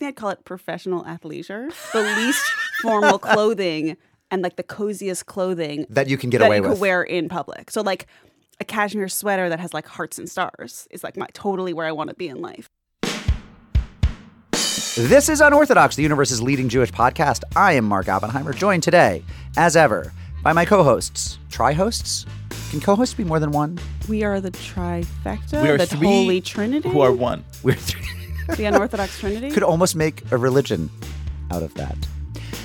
think I'd call it professional athleisure, the least formal clothing and like the coziest clothing That you can get that away you with. could wear in public. So like a cashmere sweater that has like hearts and stars is like my totally where I want to be in life. This is Unorthodox, the universe's leading Jewish podcast. I am Mark Oppenheimer, joined today, as ever, by my co-hosts. Tri-hosts? Can co-hosts be more than one? We are the trifecta, We are the three Holy Trinity, who are one. We're three. The unorthodox Trinity. Could almost make a religion out of that.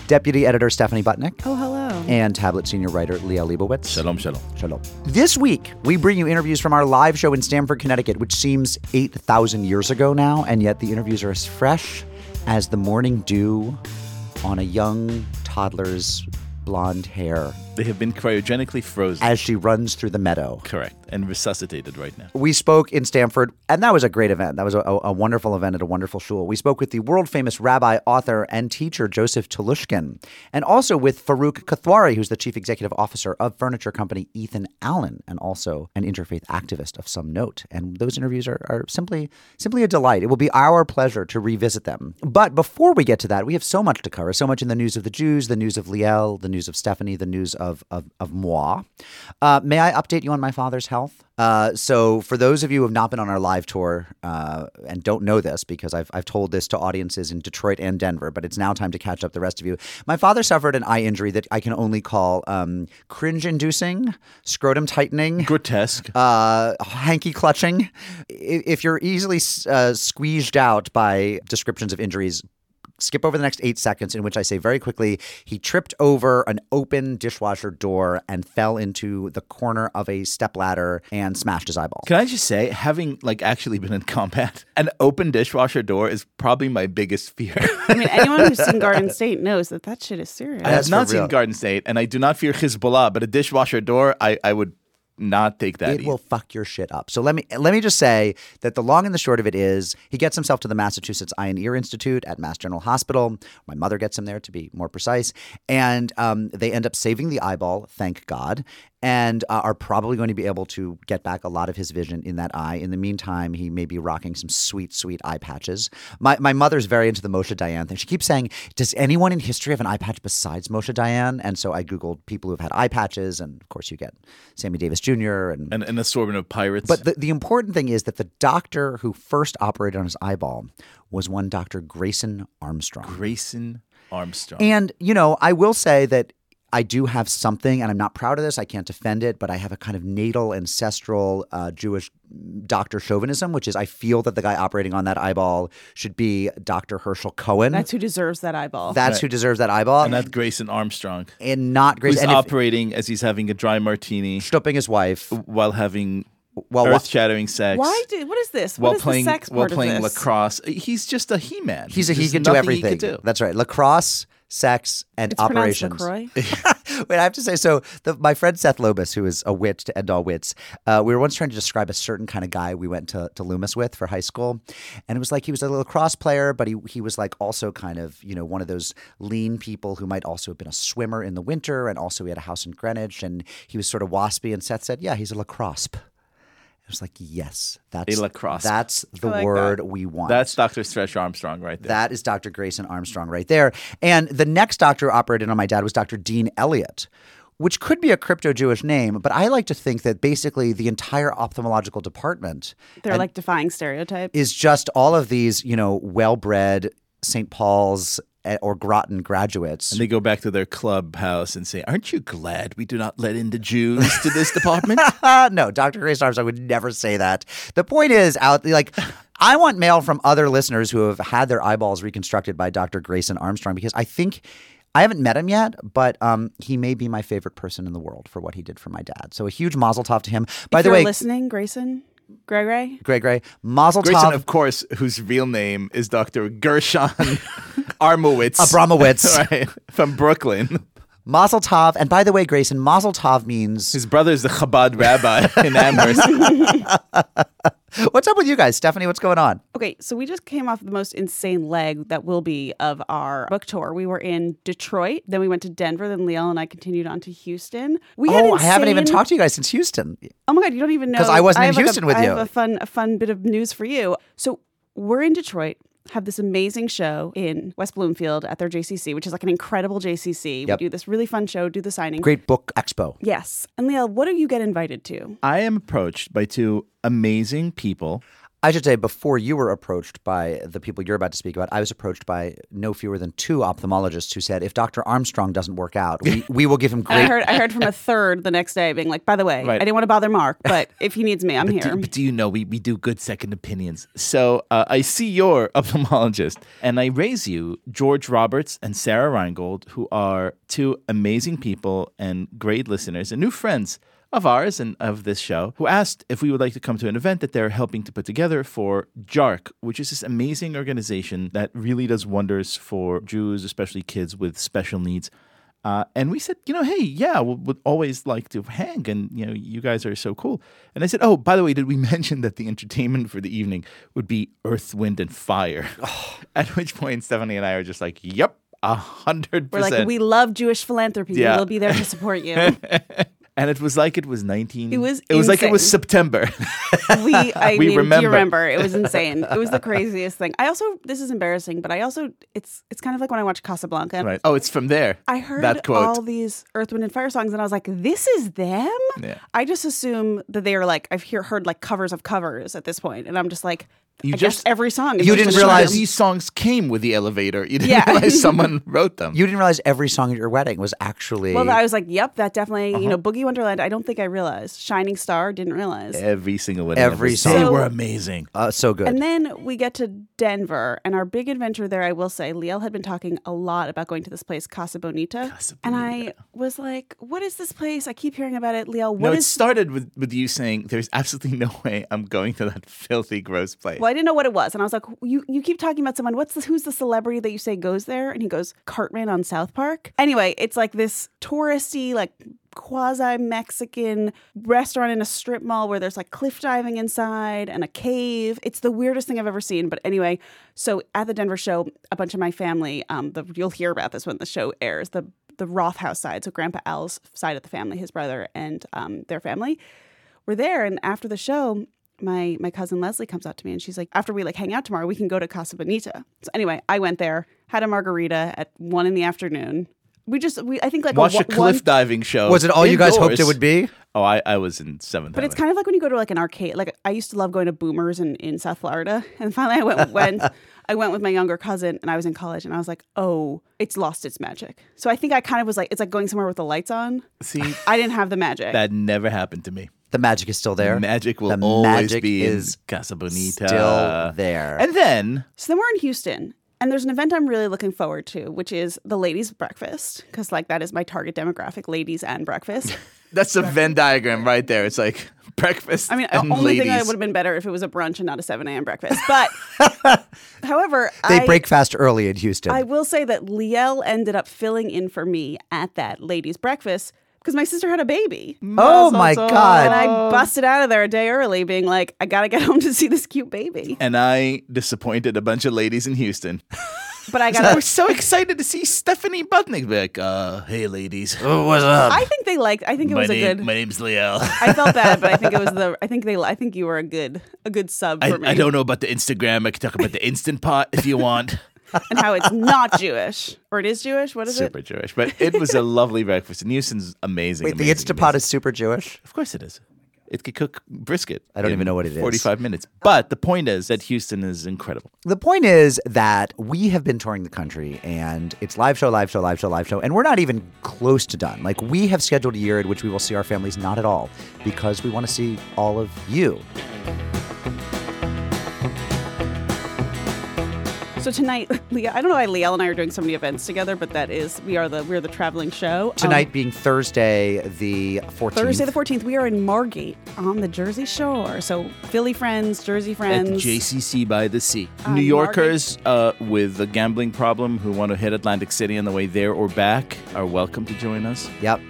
Deputy editor Stephanie Butnick oh, hello. and tablet senior writer Liel Leibovitz. Shalom, shalom. Shalom. This week, we bring you interviews from our live show in Stamford, Connecticut, which seems 8,000 years ago now, and yet the interviews are as fresh as the morning dew on a young toddler's blonde hair They have been cryogenically frozen. as she runs through the meadow. Correct. And resuscitated right now. We spoke in Stamford, and that was a great event. That was a, a wonderful event at a wonderful shul. We spoke with the world famous rabbi, author, and teacher Joseph Telushkin, and also with Farooq Kathwari, who's the chief executive officer of furniture company Ethan Allen, and also an interfaith activist of some note. And those interviews are, are simply simply a delight. It will be our pleasure to revisit them. But before we get to that, we have so much to cover. So much in the news of the Jews, the news of Liel, the news of Stephanie, the news of of, of moi. Uh, may I update you on my father's health? Uh, so, for those of you who have not been on our live tour uh, and don't know this, because I've, I've told this to audiences in Detroit and Denver, but it's now time to catch up the rest of you. My father suffered an eye injury that I can only call um, cringe inducing, scrotum tightening, Grotesque. uh, hanky clutching. If you're easily uh, squeezed out by descriptions of injuries, skip over the next eight seconds, in which I say very quickly he tripped over an open dishwasher door and fell into the corner of a stepladder and smashed his eyeball. Can I just say, having like actually been in combat, an open dishwasher door is probably my biggest fear. I mean, anyone who's seen Garden State knows that that shit is serious. I That's have not seen Garden State, and I do not fear Hezbollah, but a dishwasher door, I, I would not take that. it either. will fuck your shit up. So let me let me just say that the long and the short of it is he gets himself to the Massachusetts Eye and Ear Institute at Mass General Hospital. My mother gets him there to be more precise, and um, they end up saving the eyeball, thank God, and uh, are probably going to be able to get back a lot of his vision in that eye. In the meantime, he may be rocking some sweet, sweet eye patches. My my mother's very into the Moshe Dayan thing. She keeps saying, "Does anyone in history have an eye patch besides Moshe Dayan?" And so I googled people who've had eye patches, and of course you get Sammy Davis Jr. and an, an assortment of pirates. but the, the important thing is that the doctor who first operated on his eyeball was one Dr. Grayson Armstrong. Grayson Armstrong. And, you know, I will say that I do have something, and I'm not proud of this. I can't defend it, but I have a kind of natal, ancestral uh, Jewish doctor chauvinism, which is I feel that the guy operating on that eyeball should be Dr. Herschel Cohen. That's who deserves that eyeball. That's who deserves that eyeball, and not Grayson Armstrong, and not who's Grayson. And if, operating as he's having a dry martini stopping his wife. while having Well, wha- earth-shattering sex. Why did what is this? While what is playing the sex while part playing of this? lacrosse, he's just a he-man. He's a he can do everything. He could do. That's right. Lacrosse, sex, and It's operations. Wait, I have to say, so the, my friend Seth Lobus, who is a wit to end all wits, uh, we were once trying to describe a certain kind of guy we went to, to Loomis with for high school. And it was like he was a lacrosse player, but he, he was like also kind of, you know, one of those lean people who might also have been a swimmer in the winter. And also he had a house in Greenwich and he was sort of waspy. And Seth said, yeah, he's a lacrosse. I was like, yes, that's A lacrosse. That's the like word that. we want. That's Dr. Stretch Armstrong right there. That is Dr. Grayson Armstrong right there. And the next doctor who operated on my dad was Dr. Dean Elliott, which could be a crypto Jewish name, but I like to think that basically the entire ophthalmological department They're like defying stereotype. is just all of these, you know, well bred St. Paul's or Groton graduates. and they go back to their clubhouse and say, "Aren't you glad we do not let in the Jews to this department?" No, Dr. Grace Armstrong would never say that. The point is, out like, I want mail from other listeners who have had their eyeballs reconstructed by Dr. Grayson Armstrong because I think I haven't met him yet, but um, he may be my favorite person in the world for what he did for my dad. So a huge mazel tov to him. By if the you're way, listening, Grayson, Greg Ray, Greg Gray, mazel Grayson, tov. of course, whose real name is Dr. Gershon Armowitz. Abramowitz. right, from Brooklyn. Mazel tov. And by the way, Grayson, mazel tov means His brother is the Chabad rabbi in Amherst. what's up with you guys, Stephanie? What's going on? Okay, so we just came off the most insane leg that will be of our book tour. We were in Detroit, then we went to Denver, then Liel and I continued on to Houston. We had oh, I haven't even talked to you guys since Houston. Oh my god, you don't even know. Because I wasn't in have like a- Houston with I you. have a fun, a fun bit of news for you. So we're in Detroit. Have this amazing show in West Bloomfield at their JCC, which is like an incredible JCC. Yep. We do this really fun show, do the signing. Great book expo. Yes. And Liel, what do you get invited to? I am approached by two amazing people. I should say, before you were approached by the people you're about to speak about, I was approached by no fewer than two ophthalmologists who said, if Dr. Armstrong doesn't work out, we, we will give him And I heard I heard from a third the next day being like, by the way, Right. I didn't want to bother Mark, but if he needs me, I'm But here. do, but do you know we, we do good second opinions? So uh, I see your ophthalmologist and I raise you George Roberts and Sarah Reingold, who are two amazing people and great listeners and new friends of ours and of this show, who asked if we would like to come to an event that they're helping to put together for JARC, which is this amazing organization that really does wonders for Jews, especially kids with special needs. Uh, and we said, you know, hey, yeah, we would always like to hang, and you know, you guys are so cool. And I said, oh, by the way, did we mention that the entertainment for the evening would be Earth, Wind, and Fire? At which point, Stephanie and I are just like, yep, a hundred We're like, we love Jewish philanthropy. Yeah. We'll be there to support you. And it was like it was nineteen. It was It was like it was. September. we I We mean, remember. do you remember? It was insane. It was the craziest thing. I also this is embarrassing, but I also it's it's kind of like when I watch Casablanca. right. Oh, it's from there. I heard that quote. all these Earth, Wind, and Fire songs, and I was like, "This is them." Yeah. I just assume that they are like I've hear, heard like covers of covers at this point, and I'm just like, You I just- guess every song. You didn't realize- these songs came with the elevator. You didn't Yeah. realize someone wrote them. You didn't realize every song at your wedding was actually. Well, I was like, "Yep, that definitely." You Uh-huh. know, Boogie Wonderland. I don't think I realized. Shining Star didn't realize. Every single one. Every They song. were amazing. uh, so good. And then we get to Denver, and our big adventure there, I will say, Liel had been talking a lot about going to this place, Casa Bonita. Casa And I was like, what is this place? I keep hearing about it. Liel, no, what it is. started with, with you saying, "There's absolutely no way I'm going to that filthy, gross place." well, I didn't know what it was. And I was like, you, you keep talking about someone. What's the, who's the celebrity that you say goes there? And he goes, Cartman on South Park. Anyway, it's like this touristy, like quasi Mexican restaurant in a strip mall where there's like cliff diving inside and a cave. It's the weirdest thing I've ever seen. But anyway, so at the Denver show, a bunch of my family, um, the you'll hear about this when the show airs. The the Roth house side, so Grandpa Al's side of the family, his brother and um, their family, were there. And after the show, my my cousin Leslie comes out to me and she's like, after we like hang out tomorrow, we can go to Casa Bonita. So anyway, I went there, had a margarita at one in the afternoon. We just we I think like Watch a, a one- cliff diving show. was it all you guys hoped it would be? Oh, I, I was in seventh. But it's kind of like when you go to like an arcade. Like I used to love going to Boomers in, in South Florida, and finally I went went I went with my younger cousin, and I was in college, and I was like, oh, it's lost its magic. So I think I kind of was like, it's like going somewhere with the lights on. See, I didn't have the magic. that never happened to me. The magic is still there. Magic will The always magic be is in Casa Bonita. still there. And then So then we're in Houston, and there's an event I'm really looking forward to, which is the ladies' breakfast, because like that is my target demographic, ladies and breakfast. that's a Venn diagram right there. It's like breakfast. I mean, and the only ladies. thing that would have been better if it was a brunch and not a 7 a.m. breakfast. But however, they I, break fast early in Houston. I will say that Liel ended up filling in for me at that ladies' breakfast because my sister had a baby. oh my god! And I busted out of there a day early, being like, I gotta get home to see this cute baby. and I disappointed a bunch of ladies in Houston. But I I gotta. was so excited to see Stephanie Butnick. Be like, uh, hey, ladies. oh, what's up? I think they liked. I think it my, was a good. my name's Liel. I felt bad, but I think it was the. I think they. I think you were a good. A good sub I, me. I don't know about the Instagram. I can talk about the Instant Pot if you want. And how it's not Jewish, or it is Jewish. What is Super it? Super Jewish. But it was a lovely breakfast. And Houston's amazing. Wait, the amazing, Instapot amazing. is super Jewish? Of course it is. It could cook brisket. I don't in even know what it is. 45 minutes. But the point is that Houston is incredible. The point is that we have been touring the country and it's live show, live show, live show, live show, and we're not even close to done. Like, we have scheduled a year in which we will see our families not at all because we want to see all of you. So tonight, Liel. I don't know why Liel and I are doing so many events together, but that is we are the we're the traveling show. Um, Tonight being Thursday, the 14th. Thursday the 14th, we are in Margate on the Jersey Shore. So Philly friends, Jersey At friends. JCC by the Sea. Uh, New Yorkers uh, with a gambling problem who want to hit Atlantic City on the way there or back are welcome to join us. Yep.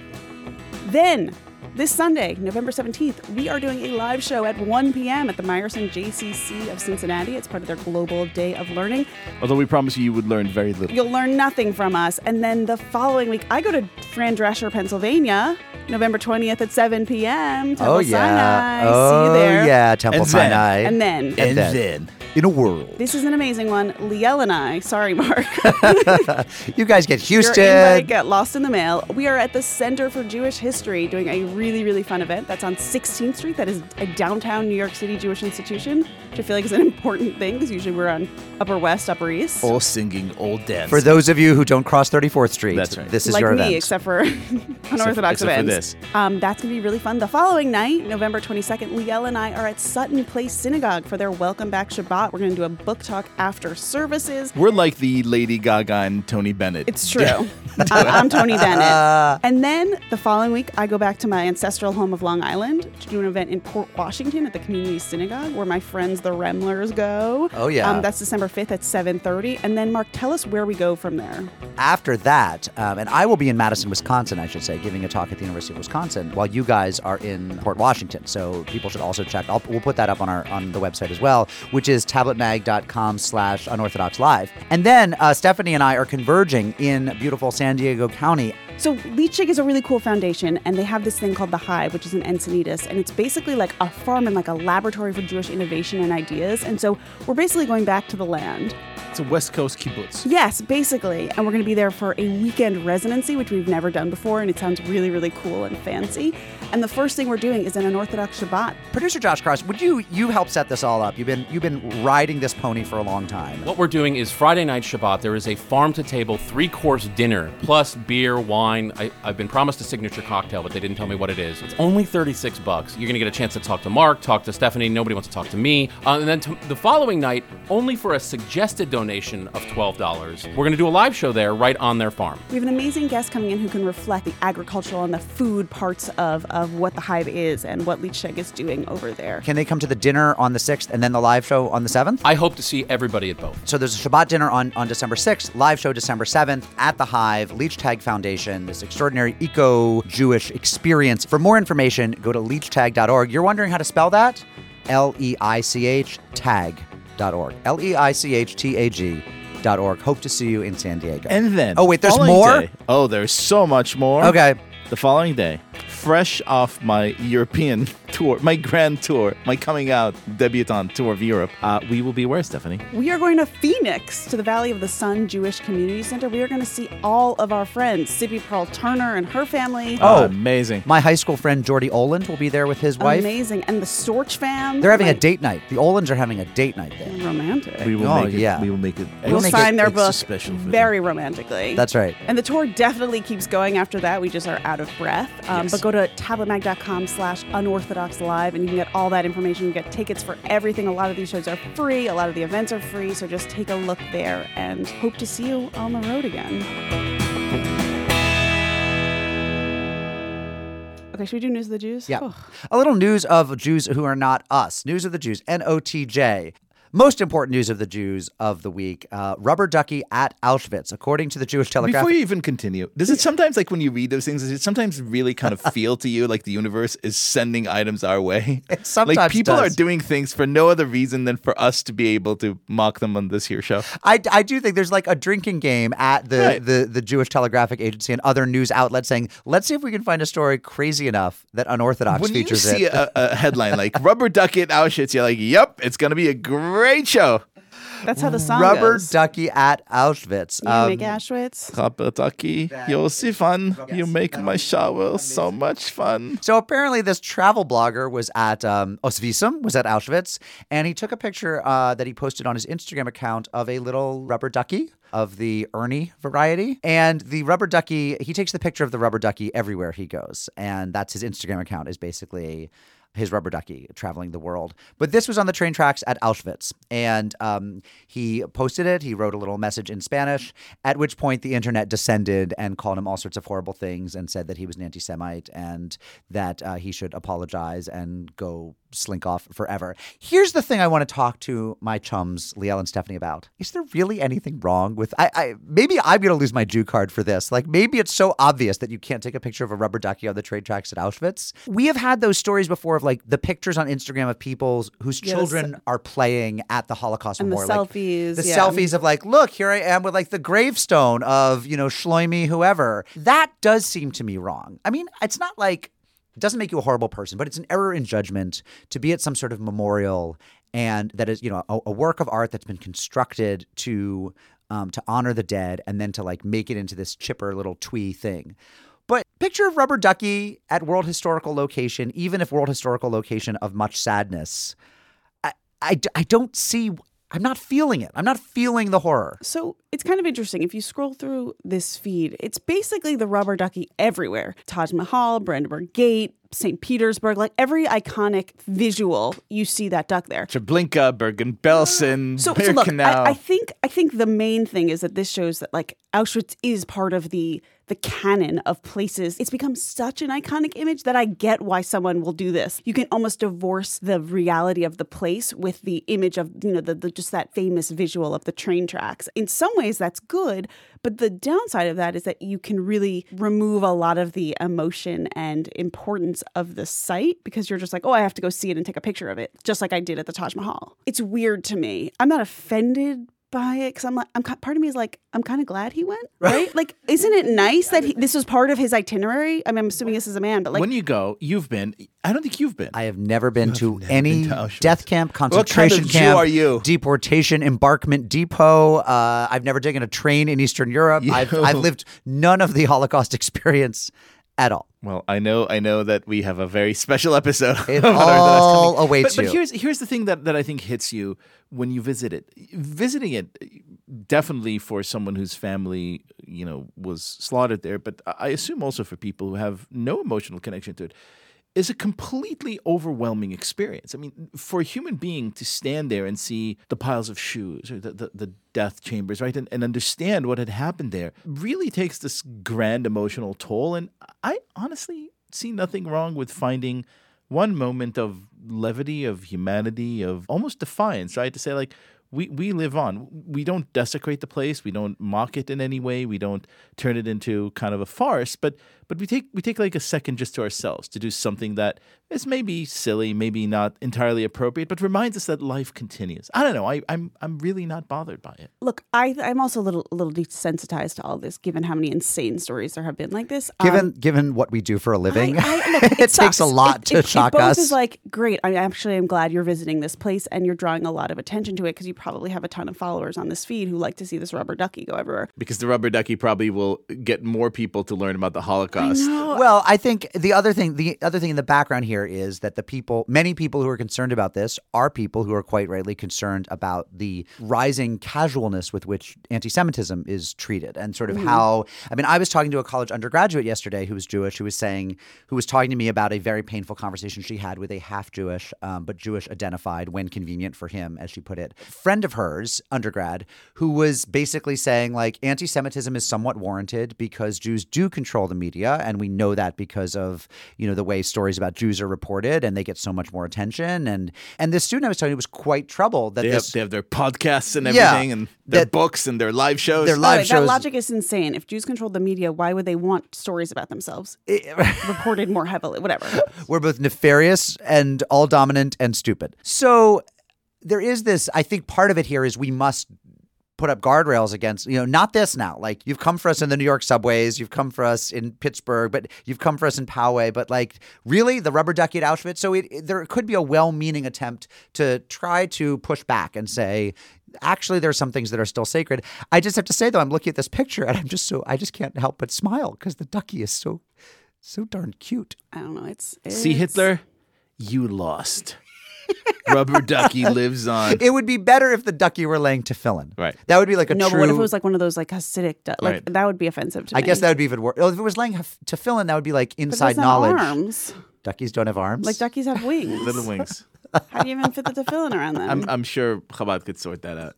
Then, this Sunday, November 17th, we are doing a live show at 1 p.m. at the Mayerson JCC of Cincinnati. It's part of their Global Day of Learning. Although we promise you, you would learn very little. You'll learn nothing from us. And then the following week, I go to Fran Drescher, Pennsylvania, November 20th at 7 p.m. Temple oh, yeah. Sinai. Oh, See you oh, there. yeah. Temple And then- Sinai. And then, and then- then in a world. This is an amazing one. Liel and I, sorry, Mark. You guys get Your Houston. invite got lost in the mail. We are at the Center for Jewish History doing a really, really fun event. That's on 16th Street. That is a downtown New York City Jewish institution, which I feel like is an important thing because usually we're on Upper West, Upper East. All singing, all dancing. For those of you who don't cross 34th Street, That's right. this is like your me, event. except for unorthodox except for events. this. Um, that's gonna be really fun. The following night, November 22nd, Liel and I are at Sutton Place Synagogue for their Welcome Back Shabbat. We're gonna do a book talk after services. We're like the Lady Gaga and Tony Bennett. It's true. I'm, I'm Tony Bennett. And then the following week, I go back to my ancestral home of Long Island to do an event in Port Washington at the Community Synagogue, where my friends the Remlers go. Oh, yeah. Um, that's December 5th at 7:30. And then Mark, tell us where we go from there. After that, um, and I will be in Madison, Wisconsin, I should say, giving a talk at the University of Wisconsin, while you guys are in Port Washington. So people should also check. I'll, we'll put that up on our on the website as well, which is tabletmag.com/slash unorthodox live. And then uh, Stephanie and I are converging in beautiful San Diego County. So Leichtag is a really cool foundation, and they have this thing called the Hive, which is in Encinitas, and it's basically like a farm and like a laboratory for Jewish innovation and ideas. And so we're basically going back to the land. It's a West Coast kibbutz. Yes, basically. And we're going to be there for a weekend residency, which we've never done before, and it sounds really, really cool and fancy. And the first thing we're doing is an unorthodox Shabbat. Producer Josh Cross, would you you help set this all up? You've been you've been riding this pony for a long time. What we're doing is Friday night Shabbat. There is a farm to table three course dinner plus beer, wine. I, I've been promised a signature cocktail, but they didn't tell me what it is. It's only 36 bucks. You're gonna get a chance to talk to Mark, talk to Stephanie. Nobody wants to talk to me. Uh, and then to, the following night, only for a suggested donation of $12, we're gonna do a live show there right on their farm. We have an amazing guest coming in who can reflect the agricultural and the food parts of, of what the Hive is and what Leichtag is doing over there. Can they come to the dinner on the 6th and then the live show on the 7th? I hope to see everybody at both. So there's a Shabbat dinner on, on December 6th, live show December 7th at the Hive, Leichtag Foundation, this extraordinary eco Jewish experience. For more information, go to leichtag.org. You're wondering how to spell that? L E I C H tag.org. L E I C H T A Org. Hope to see you in San Diego. And then. Oh, wait, there's more? day- oh, there's so much more. Okay. The following day, fresh off my European tour, my grand tour, my coming out debutante tour of Europe, uh, we will be where, Stephanie? We are going to Phoenix to the Valley of the Sun Jewish Community Center. We are going to see all of our friends, Sippy Pearl Turner and her family. Oh. amazing. My high school friend Jordy Oland will be there with his wife. Amazing. And the Storch fam. They're having a date night. The Olands are having a date night there. Romantic. We will Oh, make it. yeah. We will make it. We'll make sign it their extra book special for them. very romantically. That's right. And the tour definitely keeps going after that. We just are out of breath. Um, Yes. But go to tabletmag.com slash unorthodox live and you can get all that information. You get tickets for everything. A lot of these shows are free. A lot of the events are free. So just take a look there and hope to see you on the road again. Okay, should we do news of the Jews? Yeah. Oh. A little news of Jews who are not us. News of the Jews, N O T J. Most important news of the Jews of the week uh, rubber ducky at Auschwitz, according to the Jewish Telegraph. Before you even continue, does it sometimes like when you read those things, does it sometimes really kind of feel to you like the universe is sending items our way? It sometimes like people does. are doing things for no other reason than for us to be able to mock them on this here show. I, I do think there's like a drinking game at the, Right. the, the Jewish Telegraphic Agency and other news outlets saying, let's see if we can find a story crazy enough that unorthodox When you see it. a, a headline like "Rubber Ducky at Auschwitz," you're like, "Yep, it's gonna be a great show." That's how the song rubber goes. ducky at Auschwitz. You Um, make Auschwitz. Rubber Ducky, you're so fun. You make my shower so much fun. So apparently, this travel blogger was at um, Oswiecim, was at Auschwitz, and he took a picture uh, that he posted on his Instagram account of a little rubber ducky of the Ernie variety. And the rubber ducky, he takes the picture of the rubber ducky everywhere he goes, and that's his Instagram account. Is basically his rubber ducky traveling the world. But this was on the train tracks at Auschwitz. And um, he posted it. He wrote a little message in Spanish, at which point the internet descended and called him all sorts of horrible things and said that he was an anti Semite and that uh, he should apologize and go slink off forever. Here's the thing I want to talk to my chums, Liel and Stephanie, about. Is there really anything wrong with I, I maybe I'm gonna lose my Jew card for this. Like maybe it's so obvious that you can't take a picture of a rubber ducky on the train tracks at Auschwitz. We have had those stories before of like the pictures on Instagram of people whose the children are playing at the Holocaust And the Memorial. like, selfies, the yeah. selfies of like, look, here I am with like the gravestone of, you know, Shloimi, whoever. That does seem to me wrong. I mean, it's not like it doesn't make you a horrible person, but it's an error in judgment to be at some sort of memorial and that is you know a, a work of art that's been constructed to um, to honor the dead and then to like make it into this chipper little twee thing. But picture of rubber ducky at world historical location, even if world historical location of much sadness. I, I, I don't see. I'm not feeling it. I'm not feeling the horror. So it's kind of interesting. If you scroll through this feed, it's basically the rubber ducky everywhere Taj Mahal, Brandenburg Gate, St. Petersburg, like every iconic visual, you see that duck there. Treblinka, Bergen Belsen, So, so look. I, I think I think the main thing is that this shows that like Auschwitz is part of the the canon of places. It's become such an iconic image that I get why someone will do this. You can almost divorce the reality of the place with the image of you know the, the just that famous visual of the train tracks. In some ways, that's good, but the downside of that is that you can really remove a lot of the emotion and importance of the site because you're just like, oh, I have to go see it and take a picture of it, just like I did at the Taj Mahal. It's weird to me. I'm not offended by it because I'm like, I'm part of me is like, I'm kind of glad he went, right? like, isn't it nice that he, this was part of his itinerary? I mean, I'm assuming this is a man, but like, when you go, you've been. I don't think you've been. I have never been to never any been to death camp, What kind of concentration Jew camp, are you? deportation, embarkment depot. Uh, I've never taken a train in Eastern Europe. I've, I've lived none of the Holocaust experience at all. Well, I know, I know that we have a very special episode. It all awaits but, you. But here's here's the thing that, that I think hits you when you visit it. Visiting it, definitely for someone whose family you know was slaughtered there, but I assume also for people who have no emotional connection to it. Is a completely overwhelming experience. I mean, for a human being to stand there and see the piles of shoes or the, the, the death chambers, right, and, and understand what had happened there really takes this grand emotional toll. And I honestly see nothing wrong with finding one moment of levity, of humanity, of almost defiance, right? To say, like, we, we live on. We don't desecrate the place. We don't mock it in any way. We don't turn it into kind of a farce. But but we take we take like a second just to ourselves to do something that is maybe silly, maybe not entirely appropriate, but reminds us that life continues. I don't know. I, I'm I'm really not bothered by it. look, I, I'm also a little, a little desensitized to all this, given how many insane stories there have been like this. Um, Given given what we do for a living, I- I- look, it, takes a lot It- to it, shock it both us. Is like great. I actually am glad you're visiting this place and you're drawing a lot of attention to it because you probably have a ton of followers on this feed who like to see this rubber ducky go everywhere. Because the rubber ducky probably will get more people to learn about the Holocaust. Well, I think the other thing, the other thing in the background here is that the people, many people who are concerned about this, are people who are quite rightly concerned about the rising casualness with which anti-Semitism is treated, and sort of how. I mean, I was talking to a college undergraduate yesterday who was Jewish, who was saying, who was talking to me about a very painful conversation she had with a half Jewish, um, but Jewish identified when convenient for him, as she put it, friend of hers, undergrad, who was basically saying like anti-Semitism is somewhat warranted because Jews do control the media, and we know that because of you know the way stories about Jews are reported, and they get so much more attention. And and this student I was telling you was quite troubled that They have, they have their podcasts and Yeah, everything, and their that- books and their live shows. their By the way, live that logic is insane. If Jews controlled the media, why would they want stories about themselves reported more heavily? Whatever. We're both nefarious and all dominant and stupid. So there is this, I think part of it here is we must put up guardrails against, you know, not this now. Like you've come for us in the New York subways, you've come for us in Pittsburgh, but you've come for us in Poway, but like really the rubber ducky at Auschwitz. So it, it- there could be a well-meaning attempt to try to push back and say, actually there are some things that are still sacred. I just have to say though, I'm looking at this picture and I'm just so, I just can't help but smile because the ducky is so, so darn cute. I don't know. It's, See Hitler, you lost. Rubber ducky lives on. It would be better if the ducky were laying tefillin. Right. That would be like a No, true. but what if it was like one of those like Hasidic? du- Like Right. that would be offensive to I me. guess that would be even worse. If it was laying hef- tefillin, that would be like But inside have knowledge. Arms. Duckies don't have arms. Like duckies have wings. Little wings. How do you even fit the tefillin around them? I'm, I'm sure Chabad could sort that out.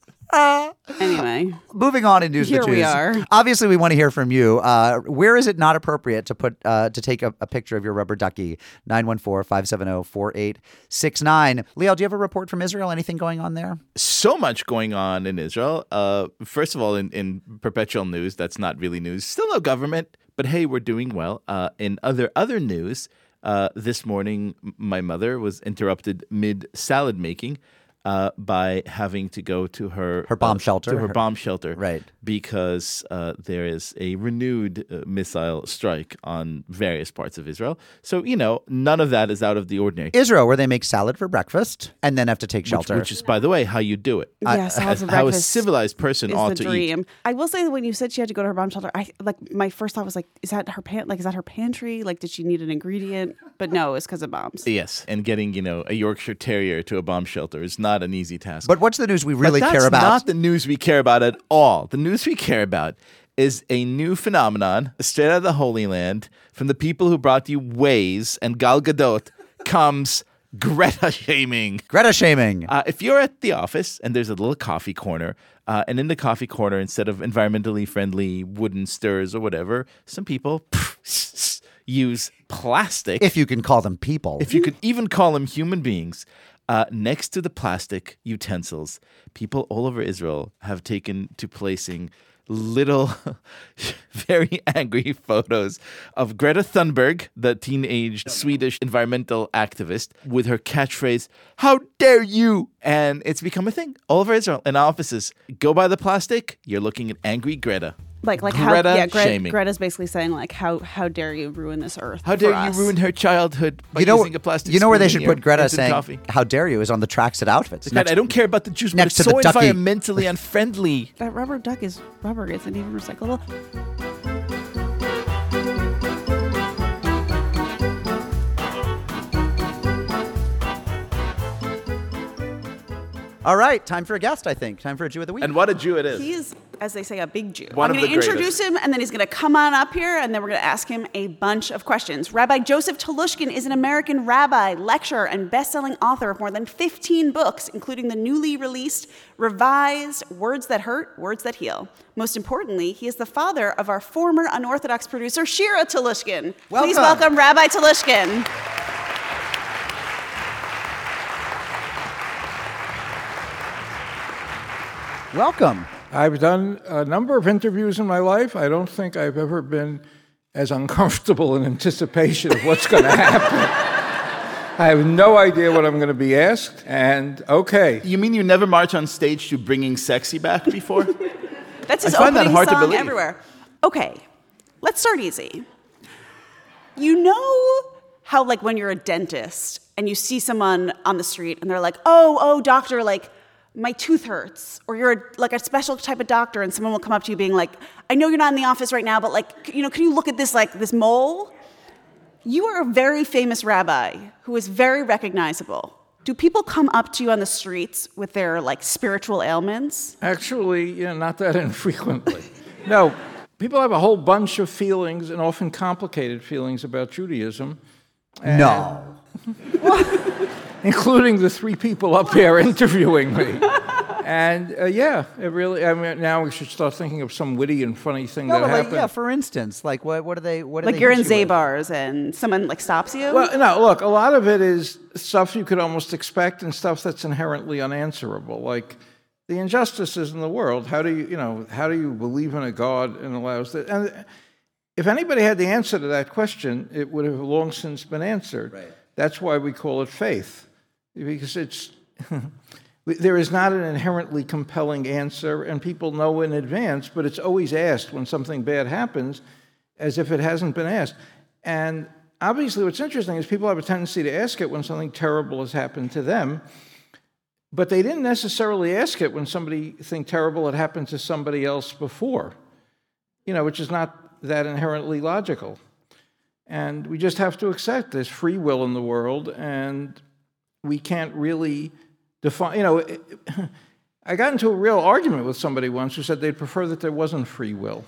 anyway, Moving on in news. Here the we are. Obviously, we want to hear from you. Uh, where is it not appropriate to put uh, to take a, a picture of your rubber ducky? 914-570-4869. Liel, do you have a report from Israel? Anything going on there? So much going on in Israel. Uh, first of all, in, in perpetual news, that's not really news. Still no government, but hey, we're doing well. Uh, in other other news, uh, this morning my mother was interrupted mid salad making uh, by having to go to her Her bomb uh, shelter. to her Her- bomb shelter, Right. Because uh, there is a renewed uh, missile strike on various parts of Israel. So you know, none of that is out of the ordinary. Israel, where they make salad for breakfast and then have to take shelter. which is, by the way, how you do it. Yeah, salad for how a civilized person ought the to eat. I will say that when you said she had to go to her bomb shelter, I like my first thought was like, is that her pan? Like, is that her pantry? Like, did she need an ingredient? But no, it's because of bombs. Yes, and getting you know a Yorkshire Terrier to a bomb shelter is not an easy task. but what's the news we really care about? not the news we care about at all. The news we care about is a new phenomenon straight out of the Holy Land from the people who brought you Waze and Gal Gadot comes Greta shaming. Greta shaming. Uh, if you're at the office and there's a little coffee corner, uh, and in the coffee corner, instead of environmentally friendly wooden stirs or whatever, some people use plastic. if you can call them people. if you could even call them human beings, uh, next to the plastic utensils, people all over Israel have taken to placing little, very angry photos of Greta Thunberg, the teenage Swedish environmental activist, with her catchphrase, How dare you! And it's become a thing all over Israel in offices. Go by the plastic, you're looking at angry Greta. Like, like Greta how? Yeah, Gre- shaming. Greta's basically saying like, how how dare you ruin this earth? How dare for you us? ruin her childhood by you know, using a plastic you know where they should put your Greta saying, coffee? "How dare you?" is on the tracksuit outfits. God, I don't care about the Jews, but next it's to so the ducky. environmentally unfriendly. That rubber duck is rubber. Isn't even recyclable. All right, time for a guest. I think time for a Jew of the week. And what a Jew it is. He is, as they say, a big Jew. One I'm going to introduce him, and then he's going to come on up here, and then we're going to ask him a bunch of questions. Rabbi Joseph Telushkin is an American rabbi, lecturer, and best-selling author of more than 15 books, including the newly released, revised "Words That Hurt, Words That Heal." Most importantly, he is the father of our former unorthodox producer, Shira Telushkin. Please Welcome. welcome Rabbi Telushkin. Welcome. I've done a number of interviews in my life. I don't think I've ever been as uncomfortable in anticipation of what's going to happen. I have no idea what I'm going to be asked, and okay. You mean you never march on stage to bringing sexy back before? That's his I find that opening hard to song believe. everywhere. Okay, let's start easy. You know how, like, when you're a dentist and you see someone on the street and they're like, "Oh, oh, doctor, like." My tooth hurts, or you're a, like a special type of doctor, and someone will come up to you being like, "I know you're not in the office right now, but like, you know, can you look at this like this mole?" You are a very famous rabbi who is very recognizable. Do people come up to you on the streets with their like spiritual ailments? Actually, you know, not that infrequently. no, people have a whole bunch of feelings, and often complicated feelings about Judaism, No. including the three people up there interviewing me. And uh, yeah, it really. I mean, now we should start thinking of some witty and funny thing No, that but like, yeah. For instance, like what? What are they? What are Like they you're in hit you? Zabars and someone like stops you. Well, no, look, a lot of it is stuff you could almost expect and stuff that's inherently unanswerable, like the injustices in the world. How do you, you know, how do you believe in a God and allows that? And if anybody had the answer to that question, it would have long since been answered. Right. That's why we call it faith, because it's. There is not an inherently compelling answer, and people know in advance, but it's always asked when something bad happens as if it hasn't been asked. And obviously, what's interesting is people have a tendency to ask it when something terrible has happened to them, but they didn't necessarily ask it when somebody think terrible had happened to somebody else before, you know, which is not that inherently logical. And we just have to accept there's free will in the world, and we can't really define, you know, I got into a real argument with somebody once who said they'd prefer that there wasn't free will.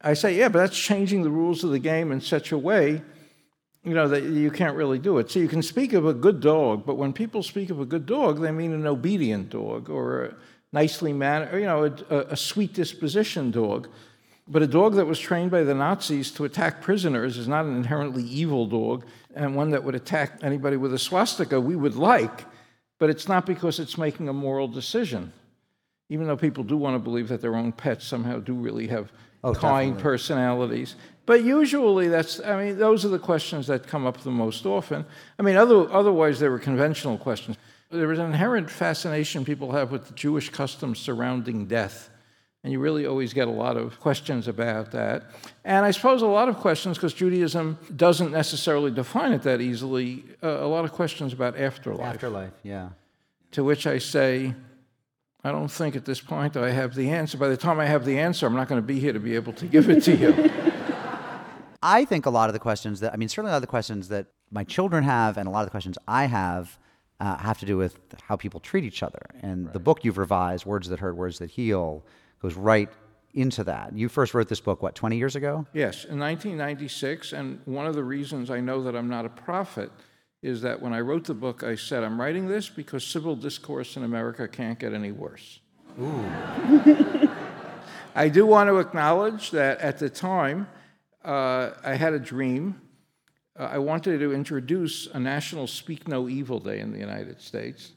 I say, yeah, but that's changing the rules of the game in such a way, you know, that you can't really do it. So you can speak of a good dog, but when people speak of a good dog, they mean an obedient dog or a nicely mannered, you know, a, a sweet disposition dog. But a dog that was trained by the Nazis to attack prisoners is not an inherently evil dog, and one that would attack anybody with a swastika we would like, but it's not because it's making a moral decision even though people do want to believe that their own pets somehow do really have oh, kind personalities. But usually, that's, I mean, those are the questions that come up the most often. I mean, other, otherwise, there were conventional questions. There is an inherent fascination people have with the Jewish customs surrounding death. And you really always get a lot of questions about that. And I suppose a lot of questions, because Judaism doesn't necessarily define it that easily, uh, a lot of questions about afterlife. Afterlife, yeah. To which I say, I don't think at this point I have the answer. By the time I have the answer, I'm not going to be here to be able to give it to you. I think a lot of the questions that, I mean, certainly a lot of the questions that my children have and a lot of the questions I have uh, have to do with how people treat each other. And the book you've revised, Words That Hurt, Words That Heal, goes right into that. You first wrote this book, what, 20 years ago? Yes, in 1996. And one of the reasons I know that I'm not a prophet is that when I wrote the book, I said, I'm writing this because civil discourse in America can't get any worse. Ooh. I do want to acknowledge that at the time, uh, I had a dream. Uh, I wanted to introduce a national Speak No Evil Day in the United States.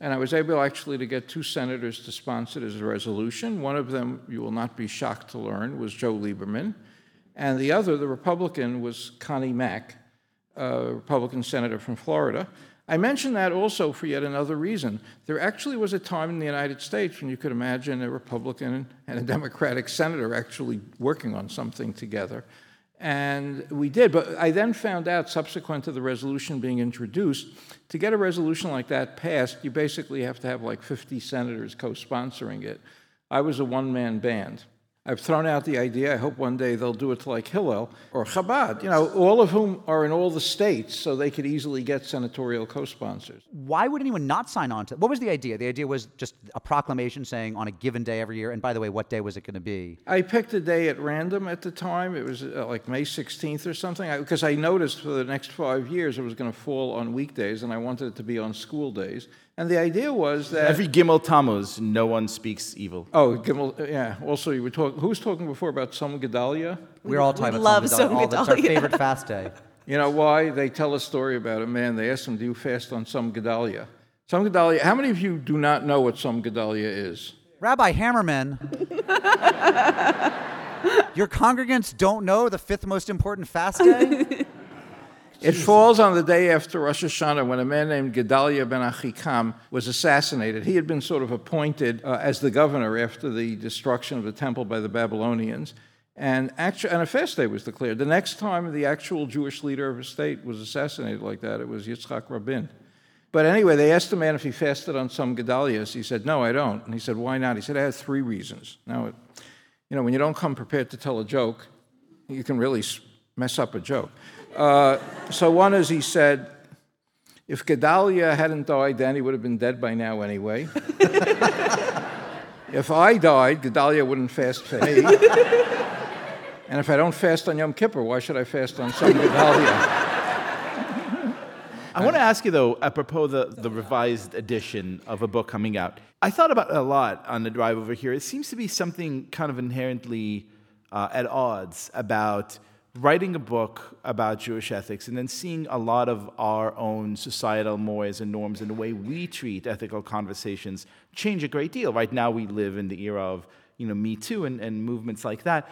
And I was able actually to get two senators to sponsor a resolution. One of them, you will not be shocked to learn, was Joe Lieberman. And the other, the Republican, was Connie Mack, a Republican senator from Florida. I mention that also for yet another reason. There actually was a time in the United States when you could imagine a Republican and a Democratic senator actually working on something together. And we did, but I then found out subsequent to the resolution being introduced, to get a resolution like that passed, you basically have to have like 50 senators co sponsoring it. I was a one man band. I've thrown out the idea. I hope one day they'll do it to like Hillel or Chabad, you know, all of whom are in all the states, so they could easily get senatorial co sponsors. Why would anyone not sign on to it? What was the idea? The idea was just a proclamation saying on a given day every year, and by the way, what day was it going to be? I picked a day at random at the time. It was uh, like May 16th or something, because I, I noticed for the next five years it was going to fall on weekdays, and I wanted it to be on school days. And the idea was that Every Gimel Tammuz, no one speaks evil. Oh, Gimel, yeah. Also, you were talking. Who was talking before about Tzom Gedalia? We're all talking love about Som all That's our Gedalia. favorite fast day. You know why? They tell a story about a man. They asked him, "Do you fast on Tzom Gedalia?" Tzom Gedalia. How many of you do not know what Tzom Gedalia is? Rabbi Hammerman, your congregants don't know the fifth most important fast day? It falls on the day after Rosh Hashanah when a man named Gedalia ben Achikam was assassinated. He had been sort of appointed uh, as the governor after the destruction of the temple by the Babylonians. And, actu- and a fast day was declared. The next time the actual Jewish leader of a state was assassinated like that, it was Yitzhak Rabin. But anyway, they asked the man if he fasted on Tzom Gedalias. He said, No, I don't. And he said, Why not? He said, I had three reasons. Now, it, you know, when you don't come prepared to tell a joke, you can really mess up a joke. Uh, so one is he said, if Gedalia hadn't died then, he would have been dead by now anyway. if I died, Gedalia wouldn't fast for me. and if I don't fast on Yom Kippur, why should I fast on Tzom Gedalia? I want to ask you though, apropos the, the revised edition of a book coming out. I thought about it a lot on the drive over here. It seems to be something kind of inherently uh, at odds about writing a book about Jewish ethics and then seeing a lot of our own societal mores and norms and the way we treat ethical conversations change a great deal. Right now, we live in the era of you know Me Too and, and movements like that.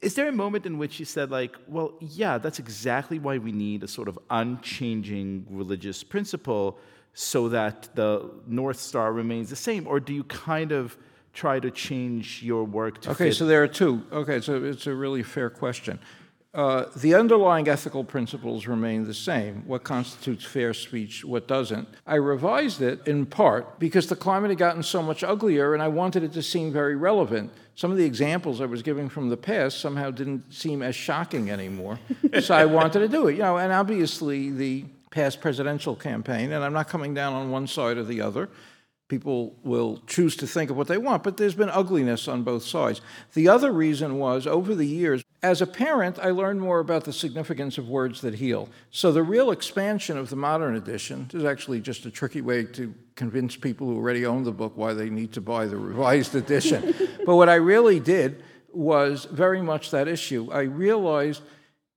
Is there a moment in which you said, like, well, yeah, that's exactly why we need a sort of unchanging religious principle so that the North Star remains the same? Or do you kind of try to change your work to Okay, fit so there are two. Okay, so it's a really fair question. Uh, the underlying ethical principles remain the same. What constitutes fair speech, what doesn't. I revised it in part because the climate had gotten so much uglier and I wanted it to seem very relevant. Some of the examples I was giving from the past somehow didn't seem as shocking anymore. so I wanted to do it. You know, and obviously the past presidential campaign, and I'm not coming down on one side or the other. People will choose to think of what they want, but there's been ugliness on both sides. The other reason was over the years, as a parent, I learned more about the significance of words that heal. So the real expansion of the modern edition is actually just a tricky way to convince people who already own the book why they need to buy the revised edition. but what I really did was very much that issue. I realized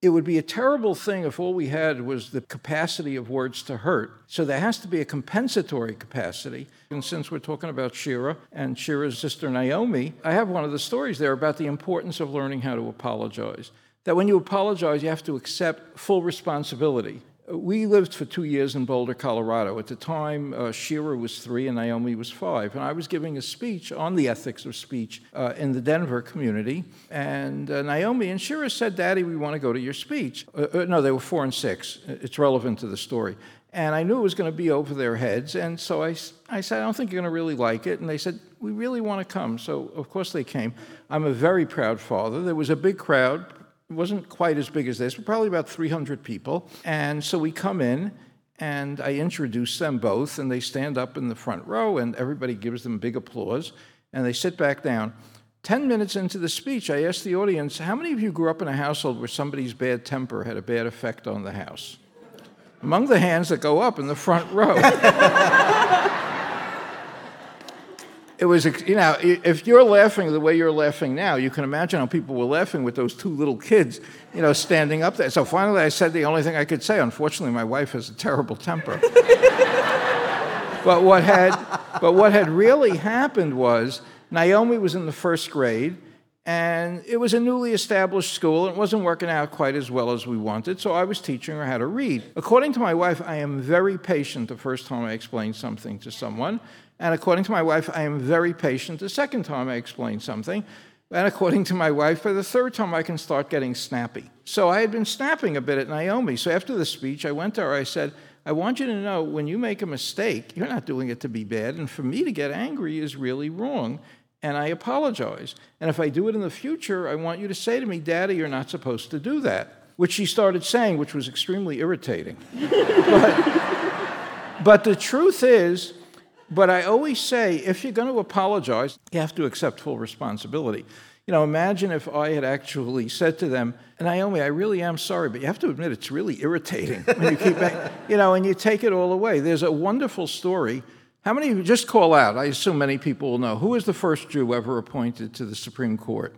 it would be a terrible thing if all we had was the capacity of words to hurt. So there has to be a compensatory capacity. And since we're talking about Shira and Shira's sister Naomi, I have one of the stories there about the importance of learning how to apologize. That when you apologize, you have to accept full responsibility. We lived for two years in Boulder, Colorado. At the time, uh, Shira was three and Naomi was five. And I was giving a speech on the ethics of speech uh, in the Denver community. And uh, Naomi and Shira said, Daddy, we want to go to your speech. Uh, uh, no, they were four and six. It's relevant to the story. And I knew it was going to be over their heads. And so I, I said, I don't think you're going to really like it. And they said, We really want to come. So, of course, they came. I'm a very proud father. There was a big crowd, wasn't quite as big as this, but probably about 300 people. And so we come in, and I introduce them both, and they stand up in the front row, and everybody gives them big applause, and they sit back down. 10 minutes into the speech, I asked the audience, How many of you grew up in a household where somebody's bad temper had a bad effect on the house? Among the hands that go up in the front row. it was, you know, if you're laughing the way you're laughing now, you can imagine how people were laughing with those two little kids, you know, standing up there. So finally I said the only thing I could say. Unfortunately, my wife has a terrible temper. but, what had, but what had really happened was Naomi was in the first grade, and it was a newly established school, and it wasn't working out quite as well as we wanted, so I was teaching her how to read. According to my wife, I am very patient the first time I explain something to someone. And according to my wife, I am very patient the second time I explain something. And according to my wife, for the third time, I can start getting snappy. So I had been snapping a bit at Naomi. So after the speech, I went to her, I said, I want you to know when you make a mistake, you're not doing it to be bad. And for me to get angry is really wrong. And I apologize. And if I do it in the future, I want you to say to me, Daddy, you're not supposed to do that. Which she started saying, which was extremely irritating. but, but the truth is, but I always say if you're going to apologize, you have to accept full responsibility. You know, imagine if I had actually said to them, and Naomi, I really am sorry, but you have to admit it's really irritating when you keep, you know, and you take it all away. There's a wonderful story. How many, just call out, I assume many people will know. Who was the first Jew ever appointed to the Supreme Court?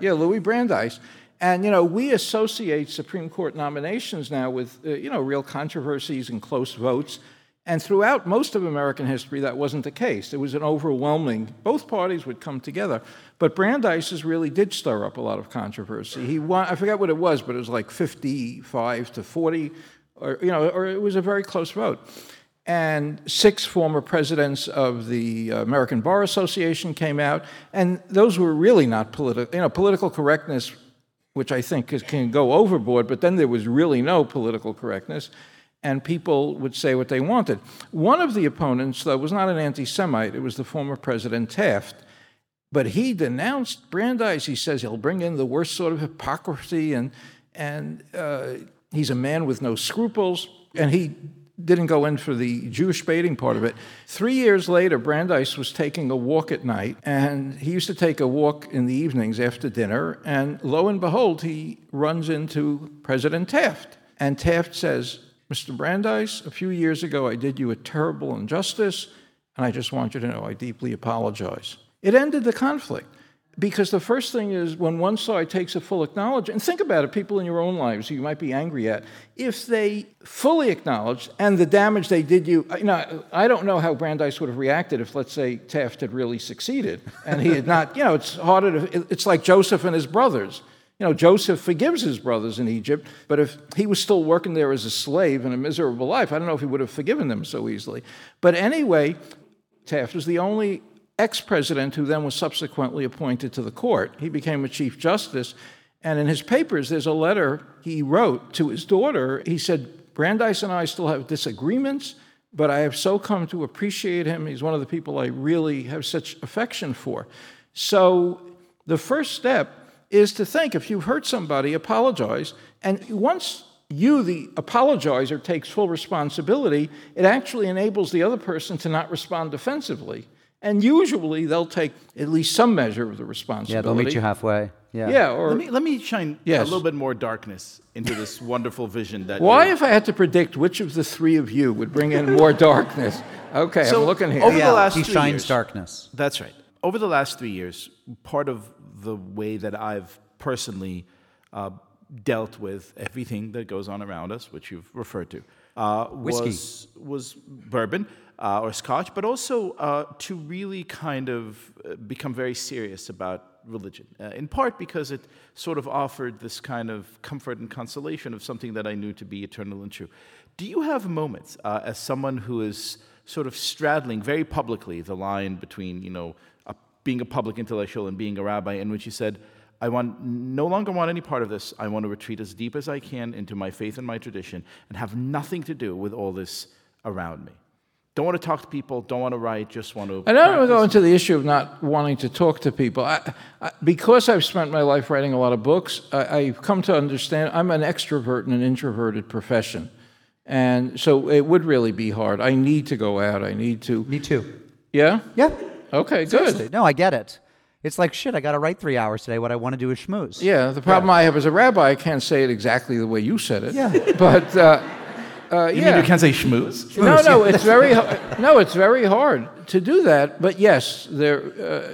Yeah, Louis Brandeis. And, you know, we associate Supreme Court nominations now with, uh, you know, real controversies and close votes. And throughout most of American history, that wasn't the case. It was an overwhelming, both parties would come together. But Brandeis's really did stir up a lot of controversy. He won, I forget what it was, but it was like 55 to 40, or, you know, or it was a very close vote. And six former presidents of the American Bar Association came out, and those were really not political. You know, political correctness, which I think can go overboard, but then there was really no political correctness and people would say what they wanted. One of the opponents, though, was not an anti Semite, it was the former President Taft. But he denounced Brandeis. He says he'll bring in the worst sort of hypocrisy, and, and uh, he's a man with no scruples. And he didn't go in for the Jewish baiting part of it. Three years later, Brandeis was taking a walk at night, and he used to take a walk in the evenings after dinner. And lo and behold, he runs into President Taft. And Taft says, Mr. Brandeis, a few years ago I did you a terrible injustice, and I just want you to know I deeply apologize. It ended the conflict because the first thing is when one side takes a full acknowledgement, and think about it, people in your own lives who you might be angry at, if they fully acknowledge and the damage they did you, you know, I don't know how Brandeis would have reacted if, let's say, Taft had really succeeded and he had not, you know, it's harder to, it's like Joseph and his brothers. You know, Joseph forgives his brothers in Egypt, but if he was still working there as a slave in a miserable life, I don't know if he would have forgiven them so easily. But anyway, Taft was the only ex president who then was subsequently appointed to the court. He became a chief justice. And in his papers, there's a letter he wrote to his daughter. He said, Brandeis and I still have disagreements, but I have so come to appreciate him. He's one of the people I really have such affection for. So the first step is to think if you've hurt somebody, apologize. And once you, the apologizer, takes full responsibility, it actually enables the other person to not respond defensively. And usually they'll take at least some measure of the responsibility. Yeah, they'll meet you halfway. Yeah. Yeah, or Let me, let me shine Yes. a little bit more darkness into this wonderful vision that why, you- if I had to predict which of the three of you would bring in more darkness? Okay, So, I'm looking here. over the Yeah, last he three shines years- darkness. That's right. Over the last three years, part of the way that I've personally uh, dealt with everything that goes on around us, which you've referred to, uh, was was bourbon. uh, or Scotch, but also uh, to really kind of uh, become very serious about religion. Uh, in part because it sort of offered this kind of comfort and consolation of something that I knew to be eternal and true. Do you have moments uh, as someone who is sort of straddling very publicly the line between, you know, being a public intellectual and being a rabbi, in which you said, I want no longer want any part of this. I want to retreat as deep as I can into my faith and my tradition and have nothing to do with all this around me. Don't want to talk to people, don't want to write, just want to. I don't want to go into the issue of not wanting to talk to people. I, I, because I've spent my life writing a lot of books, I, I've come to understand I'm an extrovert in an introverted profession. And so it would really be hard. I need to go out. I need to. Me too. Yeah? Yeah. Okay, good. Seriously. No, I get it. It's like shit. I got to write three hours today. What I want to do is schmooze. Yeah, the problem I have as a rabbi, I can't say it exactly the way you said it. Yeah. But uh, uh, You yeah. mean you can't say schmooze? No, no, it's very ha- no, it's very hard to do that. But yes, there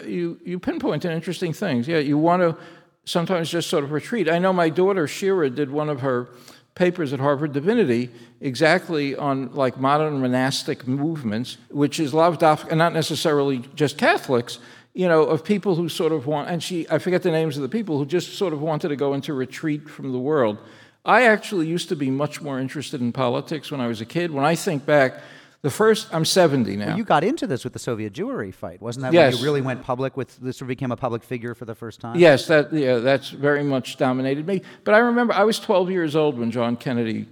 uh, you you pinpoint interesting things. Yeah, you want to sometimes just sort of retreat. I know my daughter Shira did one of her papers at Harvard Divinity exactly on like modern monastic movements, which is lav daf, and not necessarily just Catholics. You know, of people who sort of want, and she, I forget the names of the people who just sort of wanted to go into retreat from the world. I actually used to be much more interested in politics when I was a kid. When I think back, the first, I'm 70 now. You got into this with the Soviet Jewry fight, wasn't that Yes. when you really went public with this? Or became a public figure for the first time. Yes, that yeah, that's very much dominated me. But I remember I was 12 years old when John Kennedy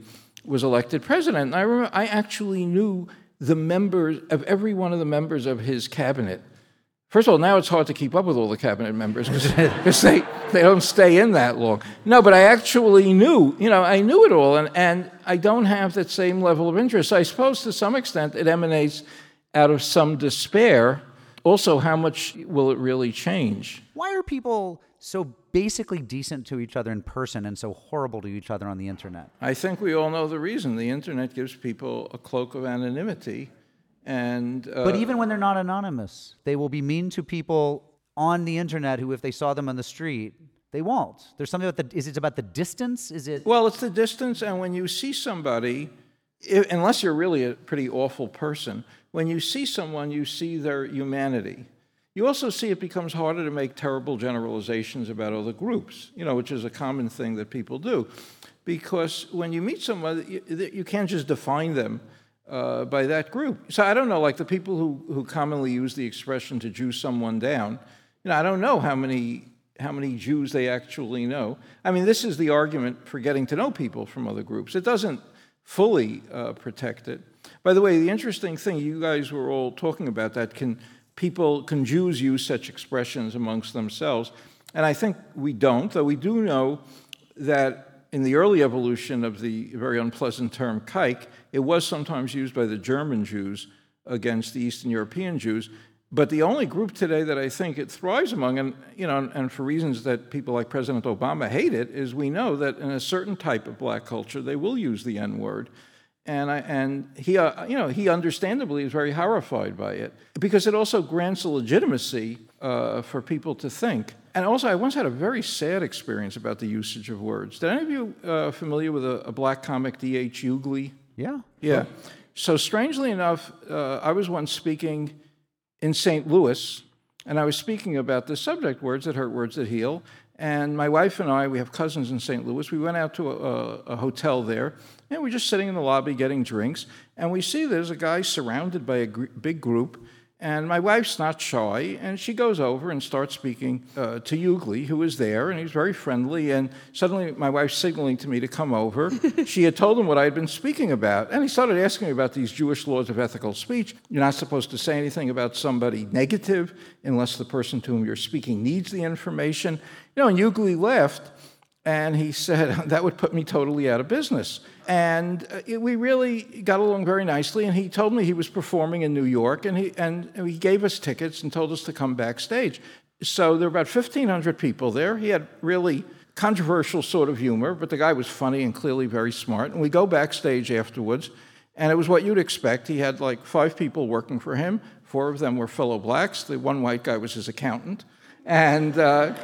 was elected president. And I remember I actually knew the members of every one of the members of his cabinet. First of all, now it's hard to keep up with all the cabinet members because they, they don't stay in that long. No, but I actually knew, you know, I knew it all, and, and I don't have that same level of interest. I suppose to some extent it emanates out of some despair. Also, how much will it really change? Why are people so basically decent to each other in person and so horrible to each other on the internet? I think we all know the reason. The internet gives people a cloak of anonymity, and uh, But even when they're not anonymous, they will be mean to people on the internet who, if they saw them on the street, they won't. There's something about the. Is it about the distance? Is it? well, it's the distance, and when you see somebody, i unless you're really a pretty awful person, when you see someone, you see their humanity. You also see it becomes harder to make terrible generalizations about other groups, you know, which is a common thing that people do, because when you meet someone, you, you can't just define them uh, by that group. So I don't know, like the people who, who commonly use the expression to Jew someone down, you know, I don't know how many how many Jews they actually know. I mean, this is the argument for getting to know people from other groups. It doesn't fully uh, protect it. By the way, the interesting thing you guys were all talking about that can people can Jews use such expressions amongst themselves, and I think we don't. Though we do know that in the early evolution of the very unpleasant term kike, it was sometimes used by the German Jews against the Eastern European Jews. But the only group today that I think it thrives among, and you know, and for reasons that people like President Obama hate it, is we know that in a certain type of black culture they will use the N word, and I, and he, uh, you know, he understandably is very horrified by it because it also grants a legitimacy uh, for people to think. And also, I once had a very sad experience about the usage of words. Did any of you uh, familiar with a, a black comic, D.L. Hughley? Yeah. Yeah. So strangely enough, uh, I was once speaking in St. Louis, and I was speaking about the subject words that hurt, words that heal. And my wife and I, we have cousins in St. Louis. We went out to a, a hotel there, and we're just sitting in the lobby getting drinks. And we see there's a guy surrounded by a gr- big group. And my wife's not shy, and she goes over and starts speaking uh, to Hughley, who is there, and he's very friendly. And suddenly, my wife's signaling to me to come over. she had told him what I had been speaking about, and he started asking me about these Jewish laws of ethical speech. You're not supposed to say anything about somebody negative unless the person to whom you're speaking needs the information. You know, and Hughley left, and he said, That would put me totally out of business. And uh, it- we really got along very nicely. And he told me he was performing in New York, and he, and he gave us tickets and told us to come backstage. So there were about 1,500 people there. He had really controversial sort of humor, but the guy was funny and clearly very smart. And we go backstage afterwards, and it was what you'd expect. He had like five people working for him. Four of them were fellow blacks. The one white guy was his accountant. And uh,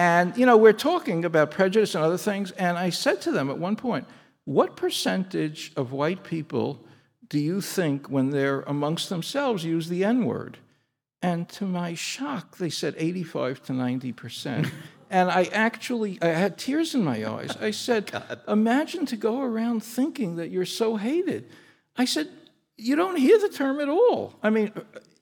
and, you know, we're talking about prejudice and other things. And I said to them at one point, what percentage of white people do you think when they're amongst themselves use the N word? And to my shock, they said 85 to 90 percent. and I actually I had tears in my eyes. I said, imagine to go around thinking that you're so hated. I said, you don't hear the term at all. I mean,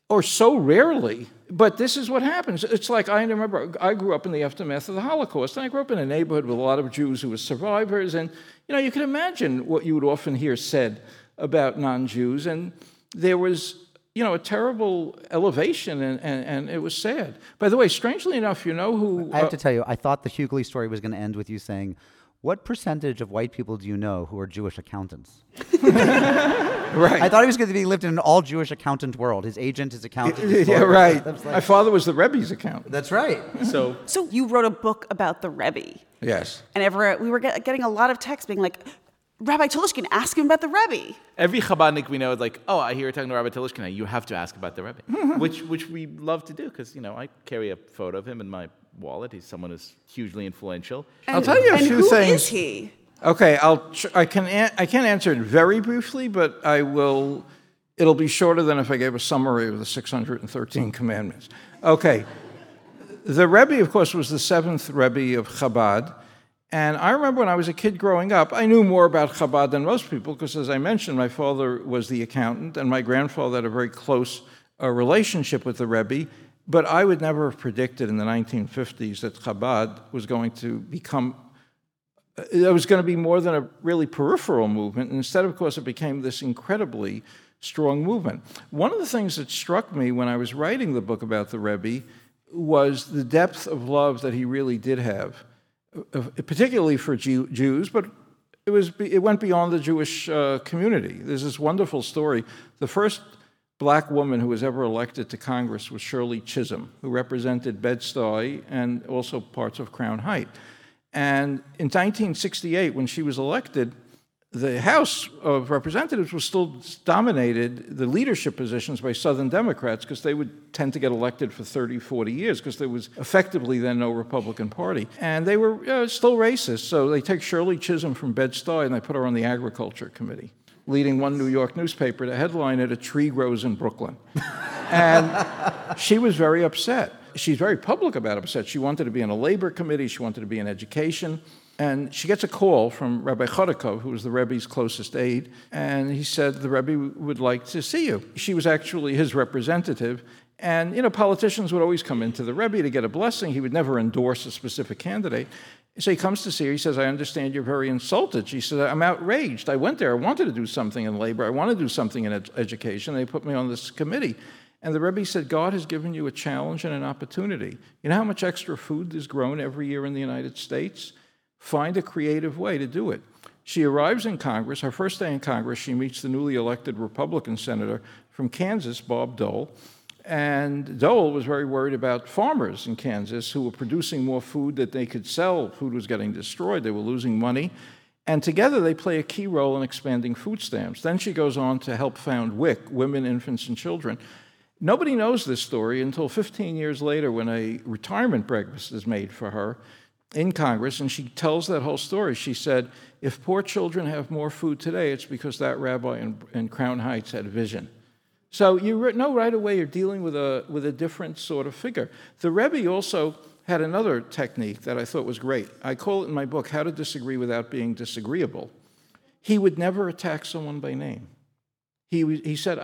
or so rarely. But this is what happens. It's like I remember I grew up in the aftermath of the Holocaust, and I grew up in a neighborhood with a lot of Jews who were survivors, and you know you can imagine what you would often hear said about non-Jews, and there was you know a terrible elevation, and, and, and it was sad. By the way, strangely enough, you know who I have uh, to tell you, I thought the Hughley story was going to end with you saying, "What percentage of white people do you know who are Jewish accountants?" right. I thought he was going to be lived in an all Jewish accountant world. His agent, his accountant. his yeah, right. That's, My father was the Rebbe's accountant. that's right. So So you wrote a book about the Rebbe, Yes. and ever we were get, getting a lot of texts being like, Rabbi Telushkin, ask him about the Rebbe. every Chabadnik we know is like, oh, I hear you're talking to Rabbi Telushkin. You have to ask about the Rebbe, mm-hmm. which which we love to do because you know I carry a photo of him in my wallet. He's someone who's hugely influential. I'll tell you a few who things. is he? Okay, I'll. Tr- I can. An- I can't answer it very briefly, but I will. It'll be shorter than if I gave a summary of the 613 commandments. Okay, the Rebbe, of course, was the seventh Rebbe of Chabad, and I remember when I was a kid growing up, I knew more about Chabad than most people because, as I mentioned, my father was the accountant, and my grandfather had a very close uh, relationship with the Rebbe. But I would never have predicted in the 1950s that Chabad was going to become it was going to be more than a really peripheral movement. And instead, of course, it became this incredibly strong movement. One of the things that struck me when I was writing the book about the Rebbe was the depth of love that he really did have, uh, particularly for Jew- Jews, but it, was, it went beyond the Jewish uh, community. There's this wonderful story. The first black woman who was ever elected to Congress was Shirley Chisholm, who represented Bed-Stuy and also parts of Crown Heights. And in 1968, when she was elected, the House of Representatives was still dominated, the leadership positions, by Southern Democrats because they would tend to get elected for 30, 40 years because there was effectively then no Republican Party. And they were uh, still racist. So they take Shirley Chisholm from Bed-Stuy and they put her on the Agriculture Committee, leading one New York newspaper to headline it, A Tree Grows in Brooklyn. And she was very upset. She's very public about upset. She wanted to be in a labor committee, she wanted to be in education. And she gets a call from Rabbi Chodakov, who was the Rebbe's closest aide, and he said, The Rebbe would like to see you. She was actually his representative. And, you know, politicians would always come into the Rebbe to get a blessing. He would never endorse a specific candidate. So he comes to see her. He says, I understand you're very insulted. She said, I'm outraged. I went there. I wanted to do something in labor. I want to do something in ed- education. They put me on this committee. And the Rebbe said, God has given you a challenge and an opportunity. You know how much extra food is grown every year in the United States? Find a creative way to do it. She arrives in Congress. Her first day in Congress, she meets the newly elected Republican senator from Kansas, Bob Dole. And Dole was very worried about farmers in Kansas who were producing more food that they could sell. Food was getting destroyed, they were losing money. And together they play a key role in expanding food stamps. Then she goes on to help found WIC, Women, Infants, and Children. Nobody knows this story until 15 years later when a retirement breakfast is made for her in Congress, and she tells that whole story. She said, If poor children have more food today, it's because that rabbi in, in Crown Heights had a vision. So you know right away you're dealing with a, with a different sort of figure. The Rebbe also had another technique that I thought was great. I call it in my book, How to Disagree Without Being Disagreeable. He would never attack someone by name. He, he, said,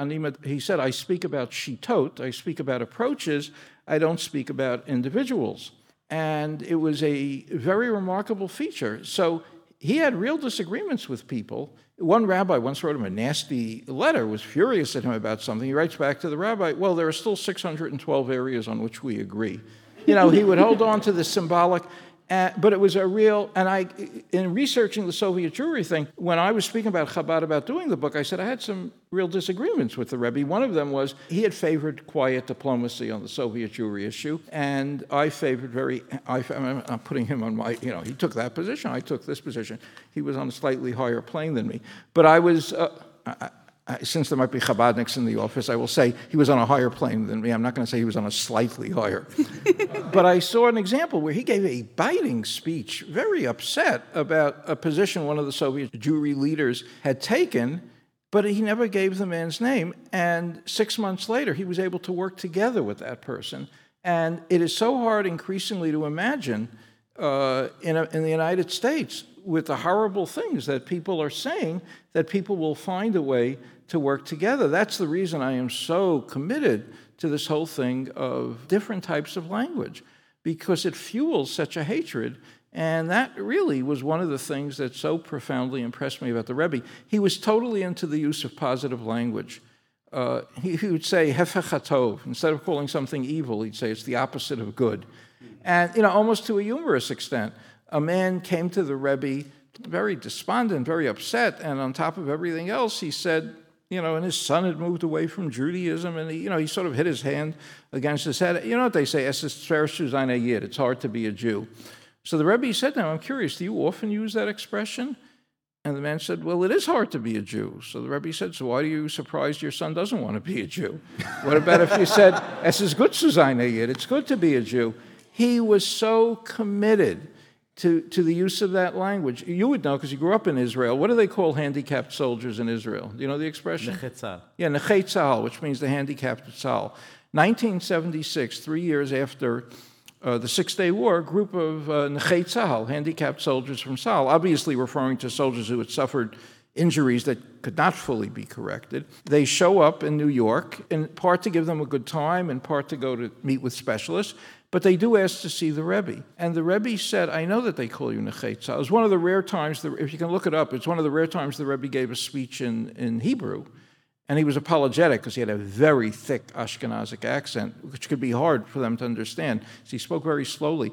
he said, I speak about shitot, I speak about approaches, I don't speak about individuals. And it was a very remarkable feature. So he had real disagreements with people. One rabbi once wrote him a nasty letter, was furious at him about something. He writes back to the rabbi, Well, there are still 612 areas on which we agree. You know, he would hold on to the symbolic, uh, but it was a real, and I, in researching the Soviet Jewry thing, when I was speaking about Chabad about doing the book, I said I had some real disagreements with the Rebbe. One of them was he had favored quiet diplomacy on the Soviet Jewry issue, and I favored very, I, I'm putting him on my, you know, he took that position, I took this position. He was on a slightly higher plane than me. But I was, uh, I, I, since there might be Chabadniks in the office, I will say he was on a higher plane than me. I'm not going to say he was on a slightly higher. but I saw an example where he gave a biting speech, very upset about a position one of the Soviet Jewry leaders had taken but he never gave the man's name. And six months later, he was able to work together with that person. And it is so hard increasingly to imagine uh, in, a, in the United States with the horrible things that people are saying that people will find a way to work together. That's the reason I am so committed to this whole thing of different types of language because it fuels such a hatred. And that really was one of the things that so profoundly impressed me about the Rebbe. He was totally into the use of positive language. Uh, he, he, would say hefechatov instead of calling something evil. He'd say it's the opposite of good, and you know almost to a humorous extent. A man came to the Rebbe very despondent, very upset, and on top of everything else, he said, you know, and his son had moved away from Judaism, and he, you know, he sort of hit his hand against his head. You know what they say? Es ist schwer zu sein a Yid. It's hard to be a Jew. So the Rebbe said to him, I'm curious, do you often use that expression? And the man said, Well, it is hard to be a Jew. So the Rebbe said, So why are you surprised your son doesn't want to be a Jew? What about if you said, Es ist gut zu sein a Yid? It's good to be a Jew. He was so committed to, to the use of that language. You would know because you grew up in Israel. What do they call handicapped soldiers in Israel? Do you know the expression? Nechetzal. Yeah, Nechetzal, which means the handicapped tzal. 1976, three years after uh, the Six Day War, a group of uh, Tzahal, handicapped soldiers from Tzahal, obviously referring to soldiers who had suffered injuries that could not fully be corrected. They show up in New York, in part to give them a good time, in part to go to meet with specialists. But they do ask to see the Rebbe. And the Rebbe said, I know that they call you Nechetza. It was one of the rare times, if you can look it up, it's one of the rare times the Rebbe gave a speech in, in Hebrew. And he was apologetic because he had a very thick Ashkenazic accent, which could be hard for them to understand. So he spoke very slowly.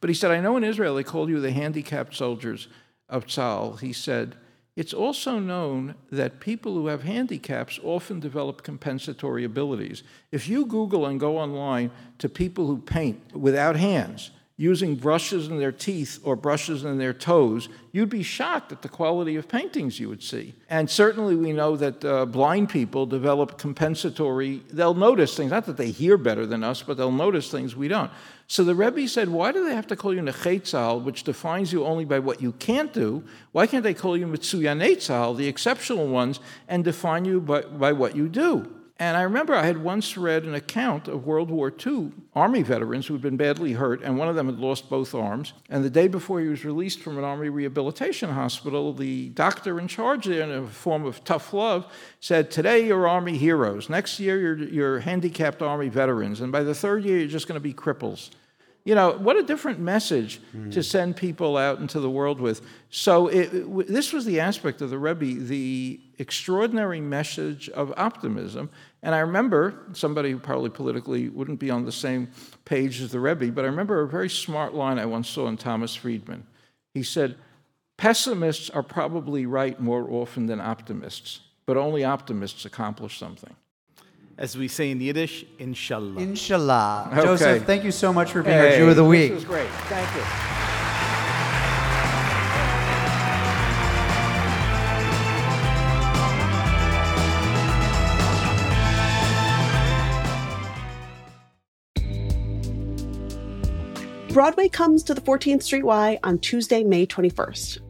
But he said, I know in Israel they call you the handicapped soldiers of Tzal. He said, it's also known that people who have handicaps often develop compensatory abilities. If you Google and go online to people who paint without hands, using brushes in their teeth or brushes in their toes, you'd be shocked at the quality of paintings you would see. And certainly, we know that uh, blind people develop compensatory, they'll notice things, not that they hear better than us, but they'll notice things we don't. So the Rebbe said, Why do they have to call you Nechetzal, which defines you only by what you can't do? Why can't they call you Mitsuyanetzal, the exceptional ones, and define you by, by what you do? And I remember I had once read an account of World War II Army veterans who had been badly hurt, and one of them had lost both arms. And the day before he was released from an Army rehabilitation hospital, the doctor in charge there, in a form of tough love, said, Today you're Army heroes. Next year you're, you're handicapped Army veterans. And by the third year, you're just going to be cripples. You know, what a different message mm. to send people out into the world with. So, it, it, this was the aspect of the Rebbe, the extraordinary message of optimism. And I remember somebody who probably politically wouldn't be on the same page as the Rebbe, but I remember a very smart line I once saw in Thomas Friedman. He said, Pessimists are probably right more often than optimists, but only optimists accomplish something as we say in Yiddish, inshallah. Inshallah. Okay. Joseph, thank you so much for being hey, our Jew of the Week. This was great. Thank you. Broadway comes to the 14th Street Y on Tuesday, May 21st.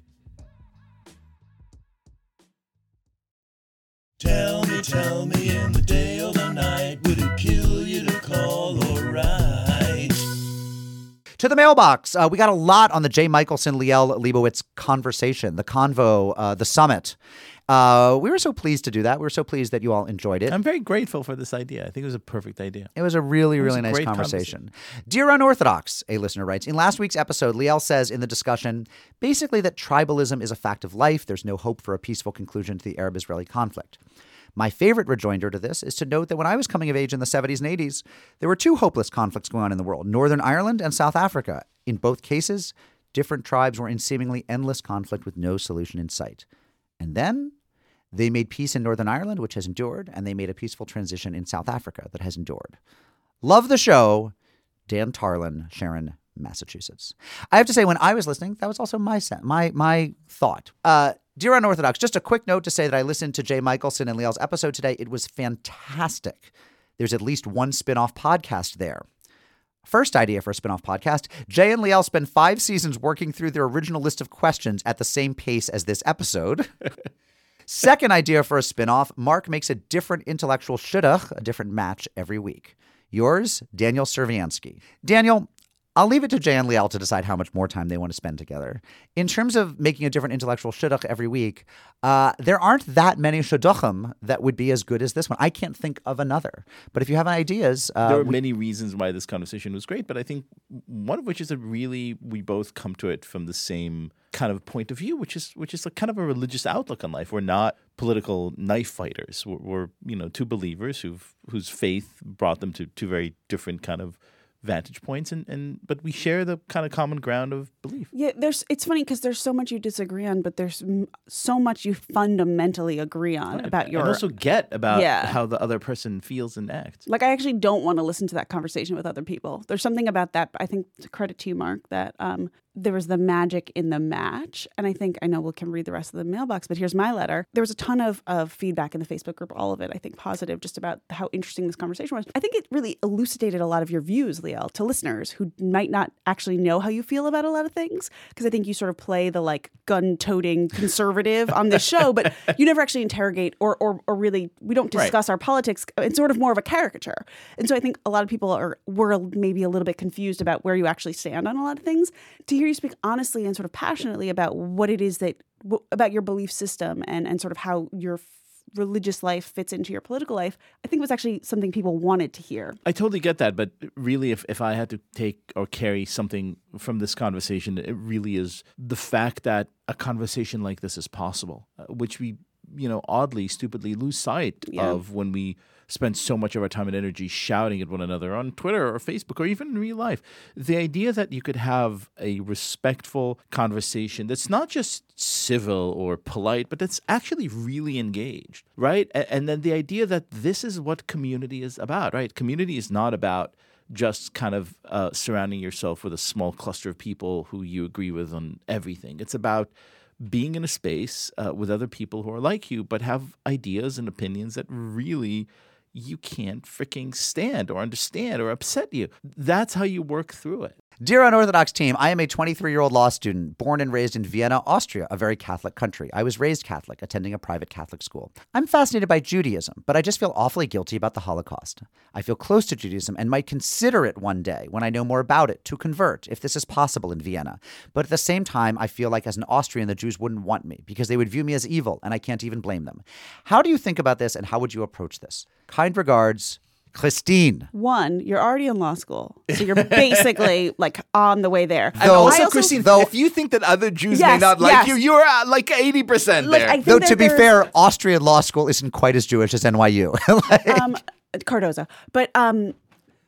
Tell me, tell me in the day or the night, would it kill you to call? To the mailbox. Uh, we got a lot on the Jay Michaelson Liel Leibovitz conversation, the convo, uh, the summit. Uh, we were so pleased to do that. We were so pleased that you all enjoyed it. I'm very grateful for this idea. I think it was a perfect idea. It was a really, was really a nice great conversation. Dear Unorthodox, a listener writes In last week's episode, Liel says in the discussion basically that tribalism is a fact of life. There's no hope for a peaceful conclusion to the Arab Israeli conflict. My favorite rejoinder to this is to note that when I was coming of age in the 70s and 80s, there were two hopeless conflicts going on in the world Northern Ireland and South Africa. In both cases, different tribes were in seemingly endless conflict with no solution in sight. And then they made peace in Northern Ireland, which has endured, and they made a peaceful transition in South Africa that has endured. Love the show. Dan Tarlin, Sharon, Massachusetts. I have to say, when I was listening, that was also my my my thought. Uh, dear unorthodox, just a quick note to say that I listened to Jay Michaelson and Liel's episode today. It was fantastic. There's at least one spin-off podcast there. First idea for a spin-off podcast, Jay and Liel spend five seasons working through their original list of questions at the same pace as this episode. Second idea for a spin-off, Mark makes a different intellectual shidduch, a different match every week. Yours, Daniel Serviansky. Daniel, I'll leave it to Jay and Liel to decide how much more time they want to spend together. In terms of making a different intellectual shidduch every week, uh, there aren't that many shidduchim that would be as good as this one. I can't think of another. But if you have ideas, uh, there are we- many reasons why this conversation was great, but I think one of which is that really we both come to it from the same kind of point of view, which is which is a kind of a religious outlook on life. We're not political knife fighters. We're, we're you know two believers who've whose faith brought them to two very different kind of vantage points, and, and but we share the kind of common ground of belief. Yeah, there's. It's funny because there's so much you disagree on, but there's m- so much you fundamentally agree on about your. and also get about Yeah. how the other person feels and acts. like I actually don't want to listen to that conversation with other people. There's something about that. I think to credit to you, Mark, that um, there was the magic in the match, and I think I know we can read the rest of the mailbox. But here's my letter. There was a ton of of feedback in the Facebook group, all of it I think positive, just about how interesting this conversation was. I think it really elucidated a lot of your views, Liel, to listeners who might not actually know how you feel about a lot of things, because I think you sort of play the like gun toting conservative on this show, but you never actually interrogate or or, or really we don't Right. discuss our politics. Uh, it's sort of more of a caricature, and so I think a lot of people are were maybe a little bit confused about where you actually stand on a lot of things. To hear you speak honestly and sort of passionately about what it is that w- about your belief system and and sort of how your f- religious life fits into your political life, I think was actually something people wanted to hear. I totally get that, but really, if, if I had to take or carry something from this conversation, it really is the fact that a conversation like this is possible, uh, which we, you know, oddly, stupidly lose sight Yeah. of when we spend so much of our time and energy shouting at one another on Twitter or Facebook or even in real life. The idea that you could have a respectful conversation that's not just civil or polite, but that's actually really engaged, right? And, then the idea that this is what community is about, right? Community is not about just kind of uh, surrounding yourself with a small cluster of people who you agree with on everything. It's about being in a space uh, with other people who are like you, but have ideas and opinions that really you can't freaking stand or understand or upset you. That's how you work through it. Dear Unorthodox team, I am a 23 year old law student born and raised in Vienna, Austria, a very Catholic country. I was raised Catholic, attending a private Catholic school. I'm fascinated by Judaism, but I just feel awfully guilty about the Holocaust. I feel close to Judaism and might consider it one day, when I know more about it, to convert, if this is possible in Vienna. But at the same time, I feel like as an Austrian, the Jews wouldn't want me because they would view me as evil, and I can't even blame them. How do you think about this, and how would you approach this? Kind regards, Christine. One, you're already in law school, so you're basically like on the way there. And Though- also, I Christine, though- if you think that other Jews may not like yes. you, you're at like 80% Like, there. I think Though to be fair, Austrian law school isn't quite as Jewish as NYU. Like- um, Cardozo. But um,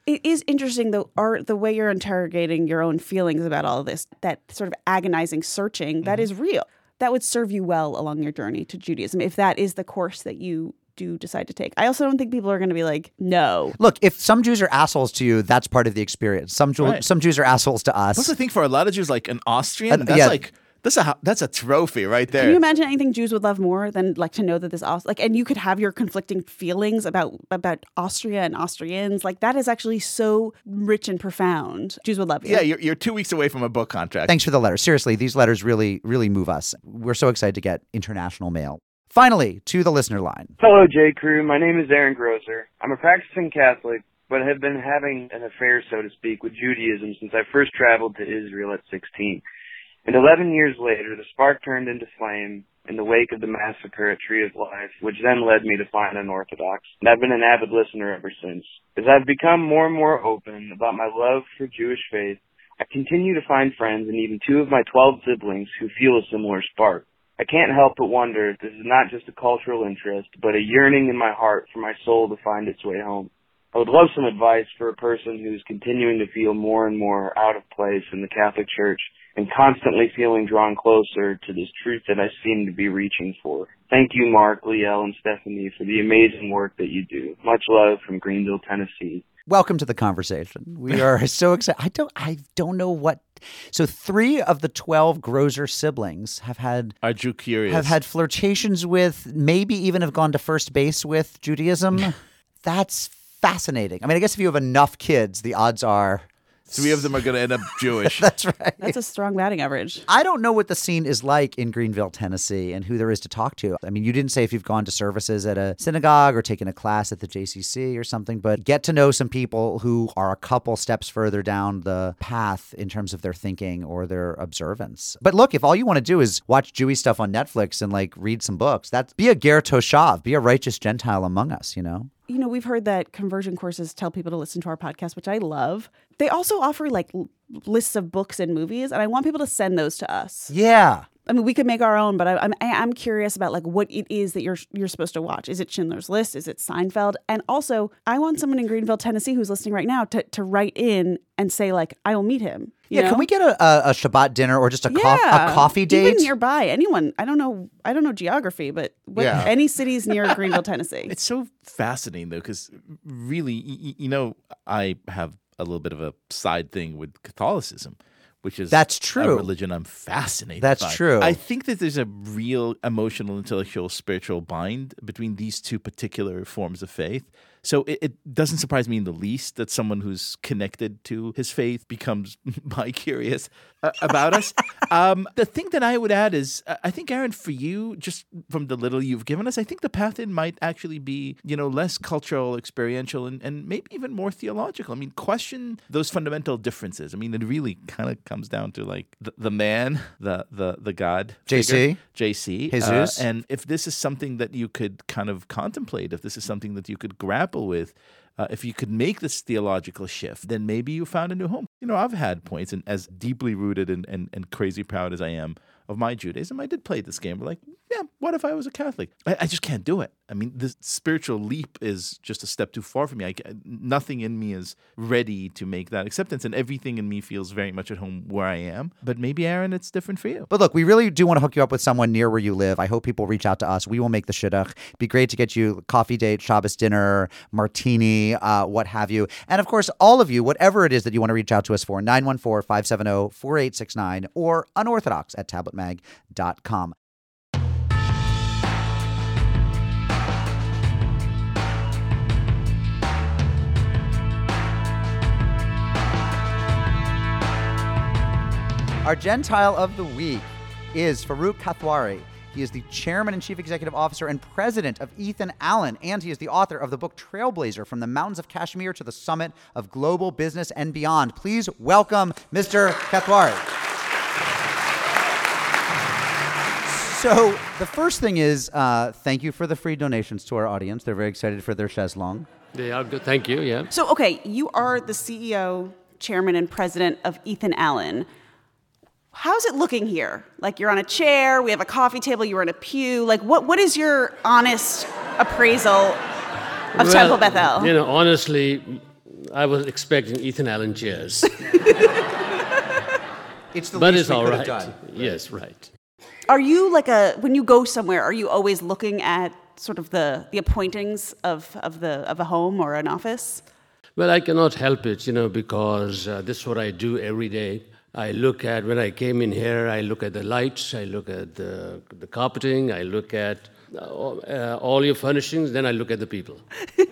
it is interesting though, are the way you're interrogating your own feelings about all of this, that sort of agonizing searching, that is real. That would serve you well along your journey to Judaism if that is the course that you do decide to take. I also don't think people are going to be like, no. Look, if some Jews are assholes to you, that's part of the experience. Some Jew- Right. some Jews are assholes to us. Plus, I think for a lot of Jews, like an Austrian, Uh, that's yeah. like that's a that's a trophy right there. Can you imagine anything Jews would love more than like to know that this also like and you could have your conflicting feelings about about Austria and Austrians like that is actually so rich and profound. Jews would love you. yeah, you're, you're two weeks away from a book contract. Thanks for the letter. Seriously, these letters really, really move us. We're so excited to get international mail. Finally, to the listener line. Hello, J. Crew. My name is Aaron Grosser. I'm a practicing Catholic, but have been having an affair, so to speak, with Judaism since I first traveled to Israel at 16. And 11 years later, the spark turned into flame in the wake of the massacre at Tree of Life, which then led me to find Unorthodox. And I've been an avid listener ever since. As I've become more and more open about my love for Jewish faith, I continue to find friends and even two of my 12 siblings who feel a similar spark. I can't help but wonder if this is not just a cultural interest, but a yearning in my heart for my soul to find its way home. I would love some advice for a person who's continuing to feel more and more out of place in the Catholic Church and constantly feeling drawn closer to this truth that I seem to be reaching for. Thank you, Mark, Liel, and Stephanie for the amazing work that you do. Much love from Greenville, Tennessee. Welcome to the conversation. We are so excited. I don't I don't know what so three of the twelve Grosser siblings have had Are Jew curious? have had flirtations with, maybe even have gone to first base with Judaism. That's fascinating. I mean, I guess if you have enough kids, the odds are Three of them are going to end up Jewish. that's right. That's a strong batting average. I don't know what the scene is like in Greenville, Tennessee, and who there is to talk to. I mean, you didn't say if you've gone to services at a synagogue or taken a class at the JCC or something, but get to know some people who are a couple steps further down the path in terms of their thinking or their observance. But look, if all you want to do is watch Jewish stuff on Netflix and like read some books, that's be a ger toshav, be a righteous Gentile among us, you know? You know, we've heard that conversion courses tell people to listen to our podcast, which I love. They also offer like lists of books and movies, and I want people to send those to us. Yeah. I mean, we could make our own, but I, I'm I- I'm curious about like what it is that you're you're supposed to watch. Is it Schindler's List? Is it Seinfeld? And also, I want someone in Greenville, Tennessee, who's listening right now, to to write in and say like, I will meet him. you Yeah, know? can we get a, a, a Shabbat dinner or just a, cof- a coffee date? Even nearby, anyone. I don't know. I don't know geography, but what, Yeah. any cities near Greenville, Tennessee. It's so fascinating though, because really, y- y- you know, I have a little bit of a side thing with Catholicism, which is That's a true. religion I'm fascinated. That's by. true. I think that there's a real emotional, intellectual, spiritual bind between these two particular forms of faith. So it, it doesn't surprise me in the least that someone who's connected to his faith becomes bi-curious uh, about us. Um, the thing that I would add is, uh, I think Aaron, for you, just from the little you've given us, I think the path in might actually be, you know, less cultural, experiential, and, and maybe even more theological. I mean, question those fundamental differences. I mean, it really kind of comes down to like the, the man, the the the God, JC? figure, JC, Jesus. uh, and if this is something that you could kind of contemplate, if this is something that you could grapple with, uh, if you could make this theological shift, then maybe you found a new home. You know, I've had points, and as deeply rooted and, and, and crazy proud as I am of my Judaism, I did play this game. But like, yeah, what if I was a Catholic? I, I just can't do it. I mean, the spiritual leap is just a step too far for me. I, nothing in me is ready to make that acceptance, and everything in me feels very much at home where I am. But maybe, Aaron, it's different for you. But look, we really do want to hook you up with someone near where you live. I hope people reach out to us. We will make the shidduch. Be great to get you coffee date, Shabbos dinner, martini, uh, what have you. And of course, all of you, whatever it is that you want to reach out to us for, 914 570 4869 or unorthodox at tabletmag.com. Our Gentile of the week is Farooq Kathwari. He is the chairman and chief executive officer and president of Ethan Allen, and he is the author of the book Trailblazer From the Mountains of Kashmir to the Summit of Global Business and Beyond. Please welcome Mr. Kathwari. So, the first thing is uh, thank you for the free donations to our audience. They're very excited for their Cheslong. They are good. Thank you. Yeah. So, okay, you are the CEO, chairman, and president of Ethan Allen. How's it looking here? Like you're on a chair, we have a coffee table, you're in a pew. Like, what, what is your honest appraisal of Temple Bethel? You know, honestly, I was expecting Ethan Allen chairs, It's the but least it's we all could right. have done. Yes, right. Are you like a when you go somewhere? Are you always looking at sort of the the appointings of of the of a home or an office? Well, I cannot help it, you know, because uh, this is what I do every day. I look at when I came in here. I look at the lights. I look at the the carpeting. I look at uh, all- uh, all your furnishings. Then I look at the people.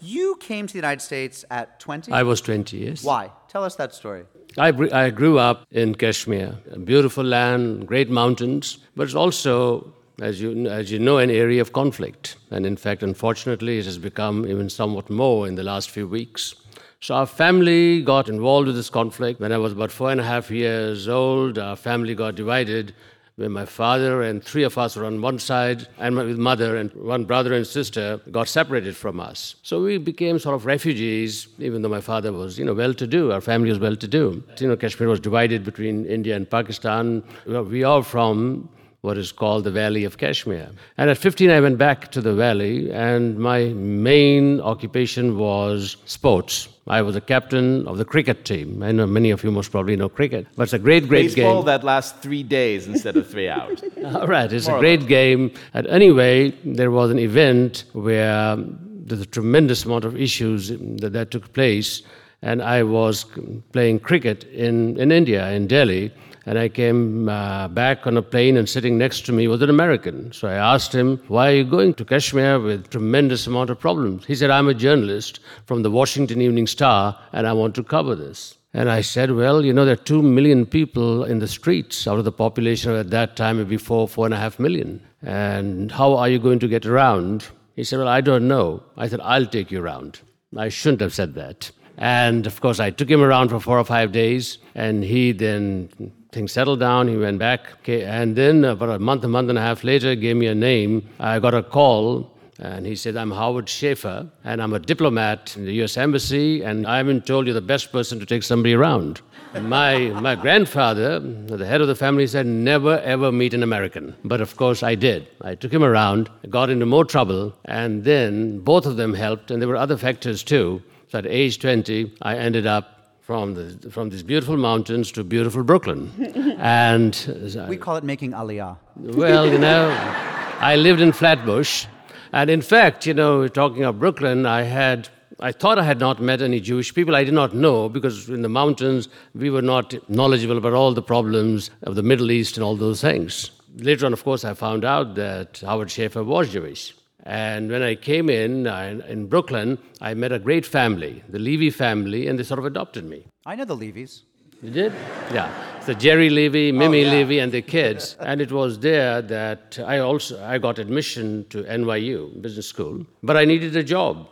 You came to the United States at 20? I was 20 years. Why? Tell us that story. I, I grew up in Kashmir, a beautiful land, great mountains, but it's also, as you, as you know, an area of conflict. And in fact, unfortunately, it has become even somewhat more in the last few weeks. So our family got involved with this conflict. When I was about four and a half years old, our family got divided where my father and three of us were on one side, and my mother and one brother and sister got separated from us. So we became sort of refugees, even though my father was, you know, well-to-do. Our family was well-to-do. You know, Kashmir was divided between India and Pakistan. We are from what is called the Valley of Kashmir. And at 15, I went back to the valley, and my main occupation was sports. I was a captain of the cricket team. I know many of you most probably know cricket, but it's a great, great Baseball game. that lasts three days instead of three hours. All right, it's More a great game. And anyway, there was an event where there's a tremendous amount of issues that, that took place, and I was playing cricket in, in India, in Delhi, and I came uh, back on a plane, and sitting next to me was an American. So I asked him, "Why are you going to Kashmir with tremendous amount of problems?" He said, "I'm a journalist from the Washington Evening Star, and I want to cover this." And I said, Well, you know, there are two million people in the streets out of the population at that time, maybe four, four and a half million. And how are you going to get around? He said, Well, I don't know. I said, I'll take you around. I shouldn't have said that. And of course, I took him around for four or five days, and he then, things settled down, he went back. Okay, and then about a month, a month and a half later, gave me a name. I got a call and he said, I'm Howard Schaefer, and I'm a diplomat in the US Embassy, and I've been told you're the best person to take somebody around. My, my grandfather, the head of the family, said, Never ever meet an American. But of course, I did. I took him around, got into more trouble, and then both of them helped, and there were other factors too. So at age 20, I ended up from, the, from these beautiful mountains to beautiful Brooklyn. and uh, We call it making aliyah. well, you know, I lived in Flatbush. And in fact, you know, talking of Brooklyn, I had, I thought I had not met any Jewish people. I did not know because in the mountains, we were not knowledgeable about all the problems of the Middle East and all those things. Later on, of course, I found out that Howard Schaefer was Jewish. And when I came in uh, in Brooklyn, I met a great family, the Levy family, and they sort of adopted me. I know the Levies. You did? Yeah. So Jerry Levy, Mimi yeah. Levy, and the kids. and it was there that I also I got admission to NYU Business School, but I needed a job.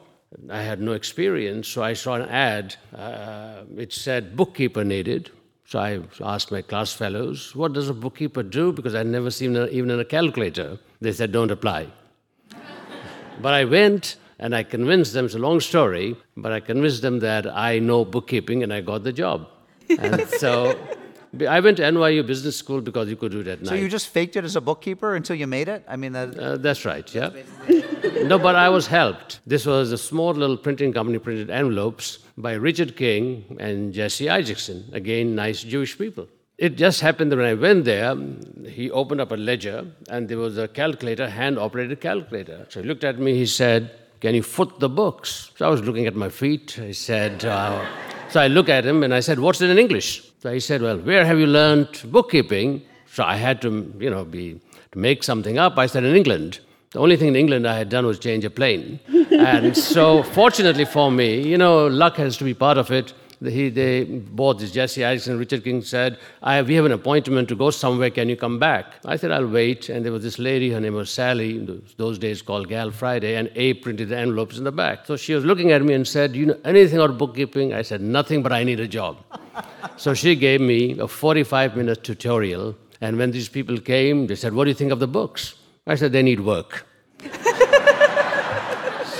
I had no experience, so I saw an ad. Uh, it said bookkeeper needed. So I asked my class fellows, "What does a bookkeeper do?" Because I'd never seen a, even a calculator. They said, "Don't apply." But I went and I convinced them, it's a long story, but I convinced them that I know bookkeeping and I got the job. And so I went to NYU Business School because you could do it at So night. you just faked it as a bookkeeper until you made it? I mean, that, Uh, that's right, yeah. no, but I was helped. This was a small little printing company printed envelopes by Richard King and Jesse Isaacson. Again, nice Jewish people. It just happened that when I went there, he opened up a ledger and there was a calculator, hand operated calculator. So he looked at me, he said, Can you foot the books? So I was looking at my feet. I said, uh, So I look at him and I said, What's it in English? So he said, Well, where have you learned bookkeeping? So I had to, you know, be to make something up. I said, In England. The only thing in England I had done was change a plane. and so, fortunately for me, you know, luck has to be part of it. He, they both this Jesse Isaacs and Richard King said, I "We have an appointment to go somewhere. Can you come back?" I said, "I'll wait." And there was this lady. Her name was Sally. those- Those days called Gal Friday, and A printed the envelopes in the back. So she was looking at me and said, "You know anything about bookkeeping?" I said, "Nothing, but I need a job." So she gave me a 45 minute tutorial. And when these people came, they said, What do you think of the books? I said, They need work.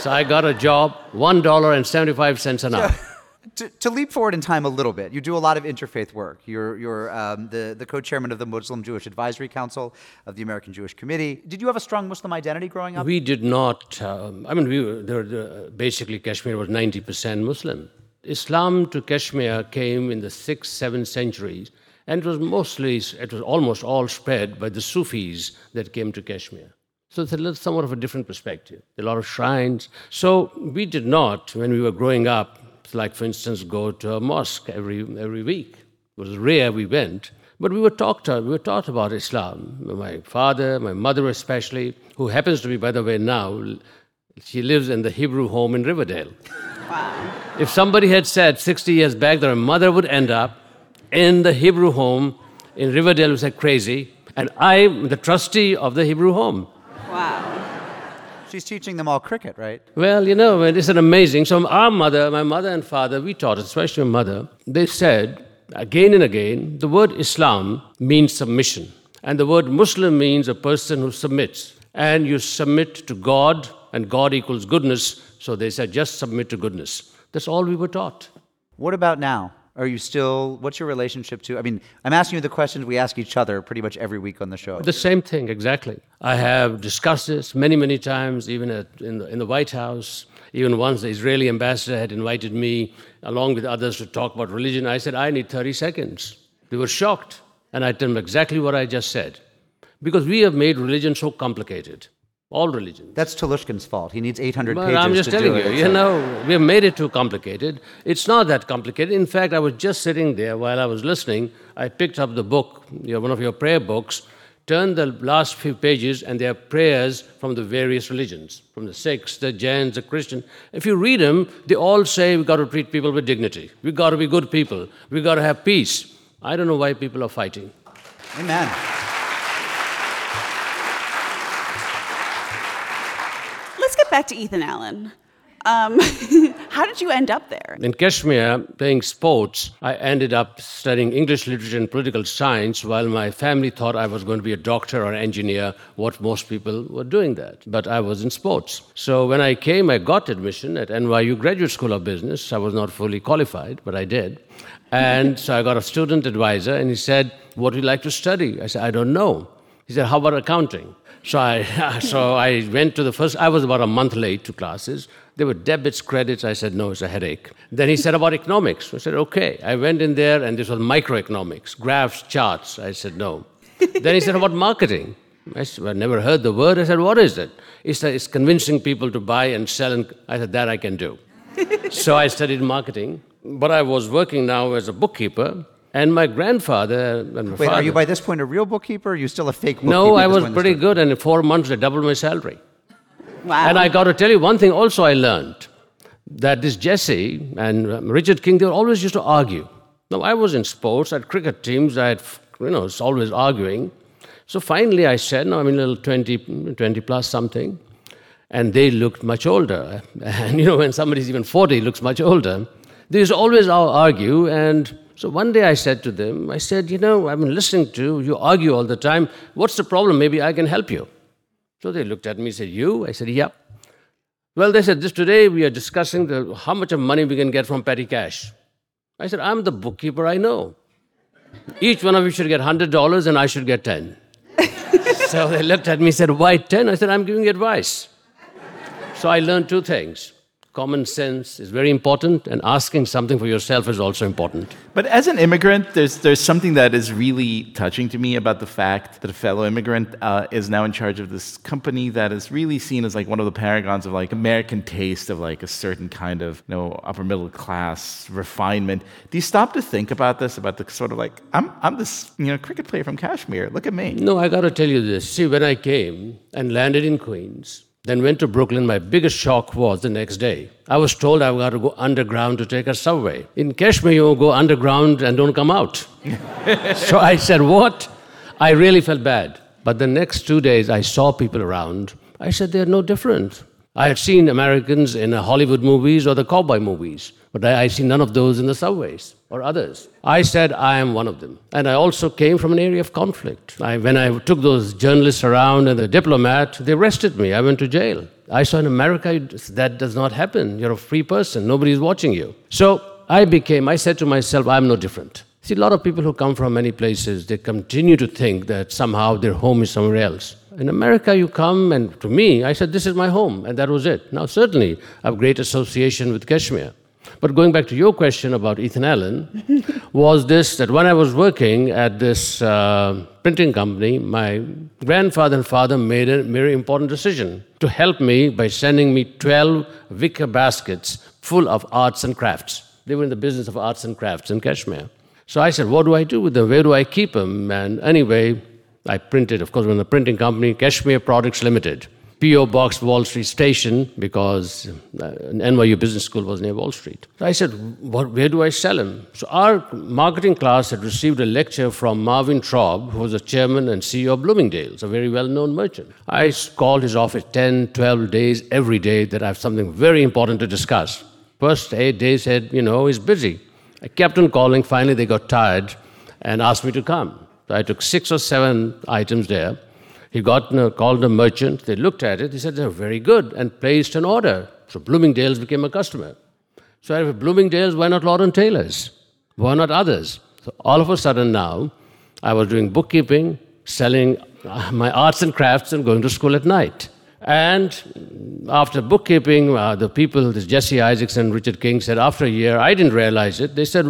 so I got a job, $1.75 an hour. To, to leap forward in time a little bit, you do a lot of interfaith work. You're, you're um, the, the co chairman of the Muslim Jewish Advisory Council of the American Jewish Committee. Did you have a strong Muslim identity growing up? We did not, um, I mean, we were, there, there, basically, Kashmir was 90% Muslim. Islam to Kashmir came in the 6th, 7th centuries, and it was mostly, it was almost all spread by the Sufis that came to Kashmir. So it's a little somewhat of a different perspective. A lot of shrines. So we did not, when we were growing up, like for instance, go to a mosque every, every week. It was rare we went, but we were taught, we were taught about Islam. My father, my mother especially, who happens to be, by the way, now, she lives in the Hebrew home in Riverdale. If somebody had said 60 years back that her mother would end up in the Hebrew home in Riverdale, we said crazy, and I'm the trustee of the Hebrew home. Wow. She's teaching them all cricket, right? Well, you know, it's an amazing. So our mother, my mother and father, we taught, especially my mother, they said again and again, the word Islam means submission. And the word Muslim means a person who submits. And you submit to God, and God equals goodness. So they said, just submit to goodness. That's all we were taught. What about now? Are you still, what's your relationship to, I mean, I'm asking you the questions we ask each other pretty much every week on the show. The same thing, exactly. I have discussed this many, many times, even at, in, the, in the White House. Even once the Israeli ambassador had invited me, along with others, to talk about religion. I said, I need 30 seconds. They were shocked. And I told them exactly what I just said. Because we have made religion so complicated. All religions. That's Telushkin's fault. He needs 800 But pages I'm just telling you, it. you So- know, we have made it too complicated. It's not that complicated. In fact, I was just sitting there while I was listening. I picked up the book, your, one of your prayer books, turned the last few pages, and they are prayers from the various religions, from the Sikhs, the Jains, the Christian. If you read them, they all say we've got to treat people with dignity. We've got to be good people. We've got to have peace. I don't know why people are fighting. Amen. Let's get back to Ethan Allen. Um, how did you end up there? In Kashmir, playing sports, I ended up studying English literature and political science while my family thought I was going to be a doctor or engineer, what most people were doing that. But I was in sports. So when I came, I got admission at NYU Graduate School of Business. I was not fully qualified, but I did. And so I got a student advisor, and he said, What would you like to study? I said, I don't know. He said, How about accounting? So I, so I went to the first, I was about a month late to classes. There were debits, credits. I said, no, it's a headache. Then he said about economics. I said, okay. I went in there and this was microeconomics, graphs, charts. I said, no. then he said about marketing. I said, I never heard the word. I said, what is it? He said, it's convincing people to buy and sell. And I said, that I can do. so I studied marketing. But I was working now as a bookkeeper. And my grandfather and my Wait, father. are you by this point a real bookkeeper? Or are you still a fake bookkeeper? No, I was point in the pretty story? good, and in four months they doubled my salary. Wow. And I got to tell you one thing also I learned that this Jesse and um, Richard King, they always used to argue. Now, I was in sports, I had cricket teams, I had, you know, it's always arguing. So finally I said, no, I'm a little 20, 20 plus something. And they looked much older. And, you know, when somebody's even 40, looks much older. They used to always ar- argue. And so one day I said to them, I said, you know, I've been listening to you argue all the time. What's the problem? Maybe I can help you. So they looked at me and said, You? I said, Yep. Well, they said, This today we are discussing the, how much of money we can get from petty cash. I said, I'm the bookkeeper, I know. Each one of you should get $100 and I should get 10. so they looked at me and said, Why 10? I said, I'm giving advice. So I learned two things. Common sense is very important, and asking something for yourself is also important. But as an immigrant, there's there's something that is really touching to me about the fact that a fellow immigrant uh, is now in charge of this company that is really seen as like one of the paragons of like American taste of like a certain kind of you know upper middle class refinement. Do you stop to think about this? About the sort of like I'm I'm this you know cricket player from Kashmir. Look at me. No, I got to tell you this. See, when I came and landed in Queens, Then went to Brooklyn. My biggest shock was the next day. I was told I've got to go underground to take a subway. In Kashmir, you go underground and don't come out. so I said, What? I really felt bad. But the next two days, I saw people around. I said, They're no different. I had seen Americans in Hollywood movies or the cowboy movies, but I, I see none of those in the subways or others. I said, I am one of them. And I also came from an area of conflict. I, when I took those journalists around and the diplomat, they arrested me. I went to jail. I saw in America that does not happen. You're a free person, nobody is watching you. So I became, I said to myself, I'm no different. See, a lot of people who come from many places, they continue to think that somehow their home is somewhere else. In America, you come, and to me, I said, This is my home, and that was it. Now, certainly, I have great association with Kashmir. But going back to your question about Ethan Allen, was this that when I was working at this uh, printing company, my grandfather and father made a very important decision to help me by sending me 12 wicker baskets full of arts and crafts. They were in the business of arts and crafts in Kashmir. So I said, What do I do with them? Where do I keep them? And anyway, I printed, of course, when the printing company, Kashmir Products Limited. P.O. Box Wall Street Station because uh, NYU Business School was near Wall Street. I said, what, where do I sell them? So our marketing class had received a lecture from Marvin Traub, who was the chairman and CEO of Bloomingdale's, a very well-known merchant. I called his office 10, 12 days every day that I have something very important to discuss. First eight days said, you know, he's busy. I kept on calling. Finally, they got tired and asked me to come. So I took six or seven items there. He got called a merchant. They looked at it. He said they're very good and placed an order. So Bloomingdale's became a customer. So if Bloomingdale's, why not Lord & Taylor's? Why not others? So all of a sudden now, I was doing bookkeeping, selling uh, my arts and crafts, and going to school at night. And after bookkeeping, uh, the people, this Jesse Isaacs and Richard King said, after a year, I didn't realize it. They said,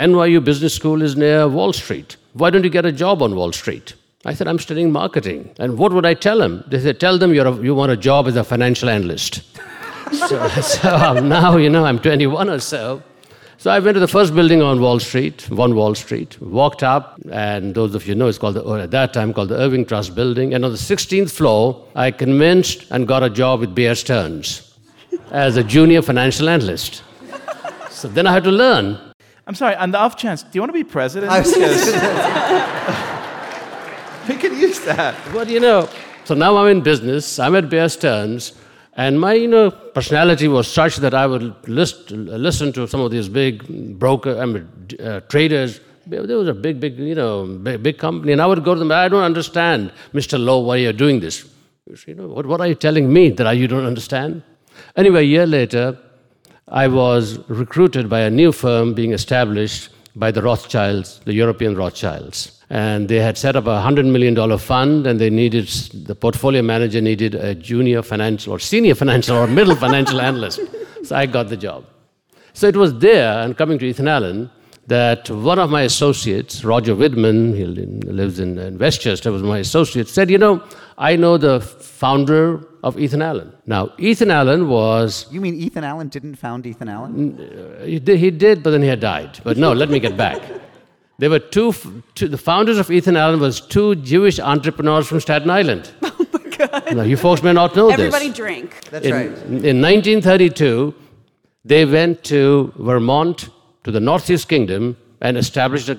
NYU Business School is near Wall Street. Why don't you get a job on Wall Street? I said, I'm studying marketing. And what would I tell them? They said, tell them a, you want a job as a financial analyst. so, so now, you know, I'm 21 or so. So I went to the first building on Wall Street, One Wall Street, walked up, and those of you know it's called the, at that time called the Irving Trust Building. And on the 16th floor, I convinced and got a job with Bear Stearns as a junior financial analyst. So then I had to learn. I'm sorry, on the off chance, do you want to be president? I was- we could use that. But you know, so now I'm in business, I'm at Bear Stearns, and my you know personality was such that I would list, listen to some of these big broker, I mean, uh, traders. There was a big, big, you know, big, big company, and I would go to them. I don't understand, Mr. Lowe, why you're doing this. You know, what, what are you telling me that I, you don't understand? Anyway, a year later, I was recruited by a new firm being established by the Rothschilds, the European Rothschilds. And they had set up a $100 million fund, and they needed, the portfolio manager needed a junior financial or senior financial or middle financial analyst. So I got the job. So it was there, and coming to Ethan Allen, that one of my associates, Roger Widman, he lives in, in Westchester, was my associate, said, You know, I know the founder of Ethan Allen. Now, Ethan Allen was you mean Ethan Allen didn't found Ethan Allen? Uh, he did, he did, but then he had died. But no, let me get back. There were two, two, the founders of Ethan Allen was two Jewish entrepreneurs from Staten Island. Oh my God. Now, you folks may not know Everybody this. drink. That's in, right. in 1932, they went to Vermont, to the Northeast Kingdom, and established a,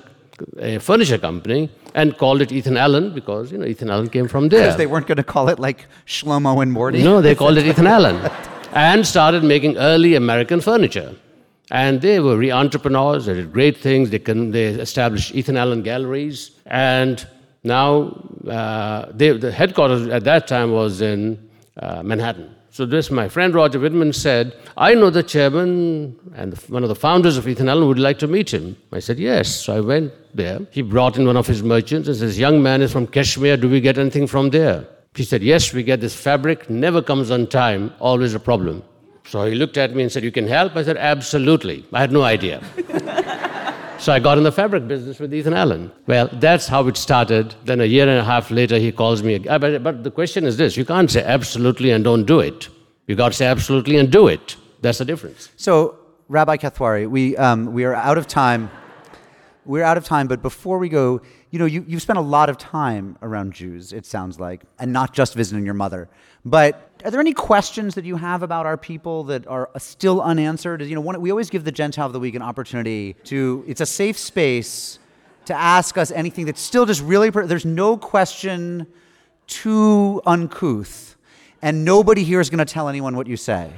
a furniture company and called it Ethan Allen because, you know, Ethan Allen came from there. Because they weren't going to call it like Shlomo and Morty. No, they called it Ethan Allen. And started making early American furniture. And they were re entrepreneurs, they did great things. They, can, they established Ethan Allen galleries. And now uh, they, the headquarters at that time was in uh, Manhattan. So this, my friend Roger Whitman said, I know the chairman and one of the founders of Ethan Allen would like to meet him. I said, yes. So I went there. He brought in one of his merchants and says, young man is from Kashmir. Do we get anything from there? He said, yes, we get this fabric, never comes on time, always a problem. So he looked at me and said, you can help? I said, absolutely. I had no idea. So I got in the fabric business with Ethan Allen. Well, that's how it started. Then a year and a half later, he calls me. But, but the question is this you can't say absolutely and don't do it. You got to say absolutely and do it. That's the difference. So, Rabbi Kathwari, we, um, we are out of time. We're out of time, but before we go, you know, you, you've spent a lot of time around Jews, it sounds like, and not just visiting your mother. But are there any questions that you have about our people that are still unanswered? You know, one, we always give the Gentile of the Week an opportunity to, it's a safe space to ask us anything that's still just really, there's no question too uncouth, and nobody here is going to tell anyone what you say.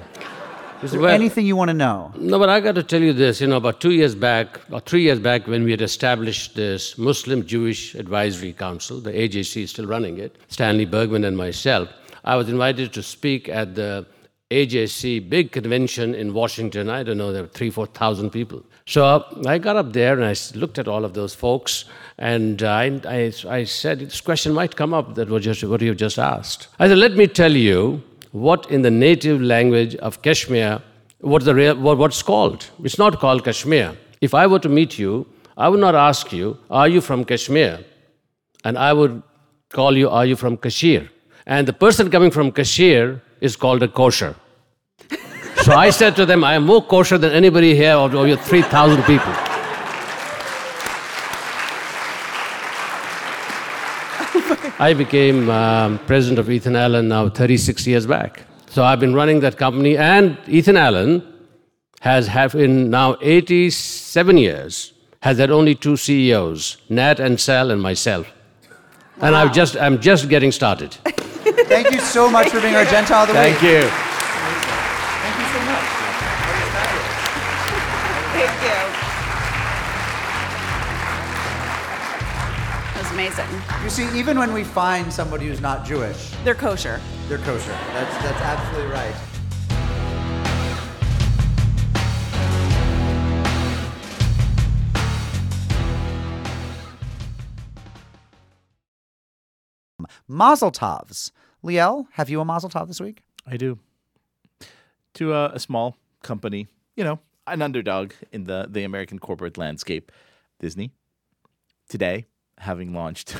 Is there Well- anything you want to know? No, but I got to tell you this. You know, about two years back, or three years back, when we had established this Muslim Jewish Advisory Council, the AJC is still running it, Stanley Bergman and myself, I was invited to speak at the AJC big convention in Washington. I don't know, there were three, four thousand people. So I got up there and I looked at all of those folks, and I, I, I said, this question might come up that was just what you've just asked. I said, let me tell you what in the native language of Kashmir, what the real, what, what's called. It's not called Kashmir. If I were to meet you, I would not ask you, are you from Kashmir? And I would call you, are you from Kashir? And the person coming from Kashir is called a kosher. so I said to them, I am more kosher than anybody here of your 3,000 people. I became um, president of Ethan Allen now 36 years back. So I've been running that company, and Ethan Allen has have in now 87 years has had only two CEOs, Nat Ancell and myself. And I've just I'm just getting started. Thank you so much for being our Gentile of the Week. Thank you. You see, even when we find somebody who's not Jewish, They're kosher. they're kosher. That's that's absolutely right. Mazel tovs. Liel, have you a mazel tov this week? I do. To a, a small company, you know, an underdog in the, the American corporate landscape, Disney. Today, having launched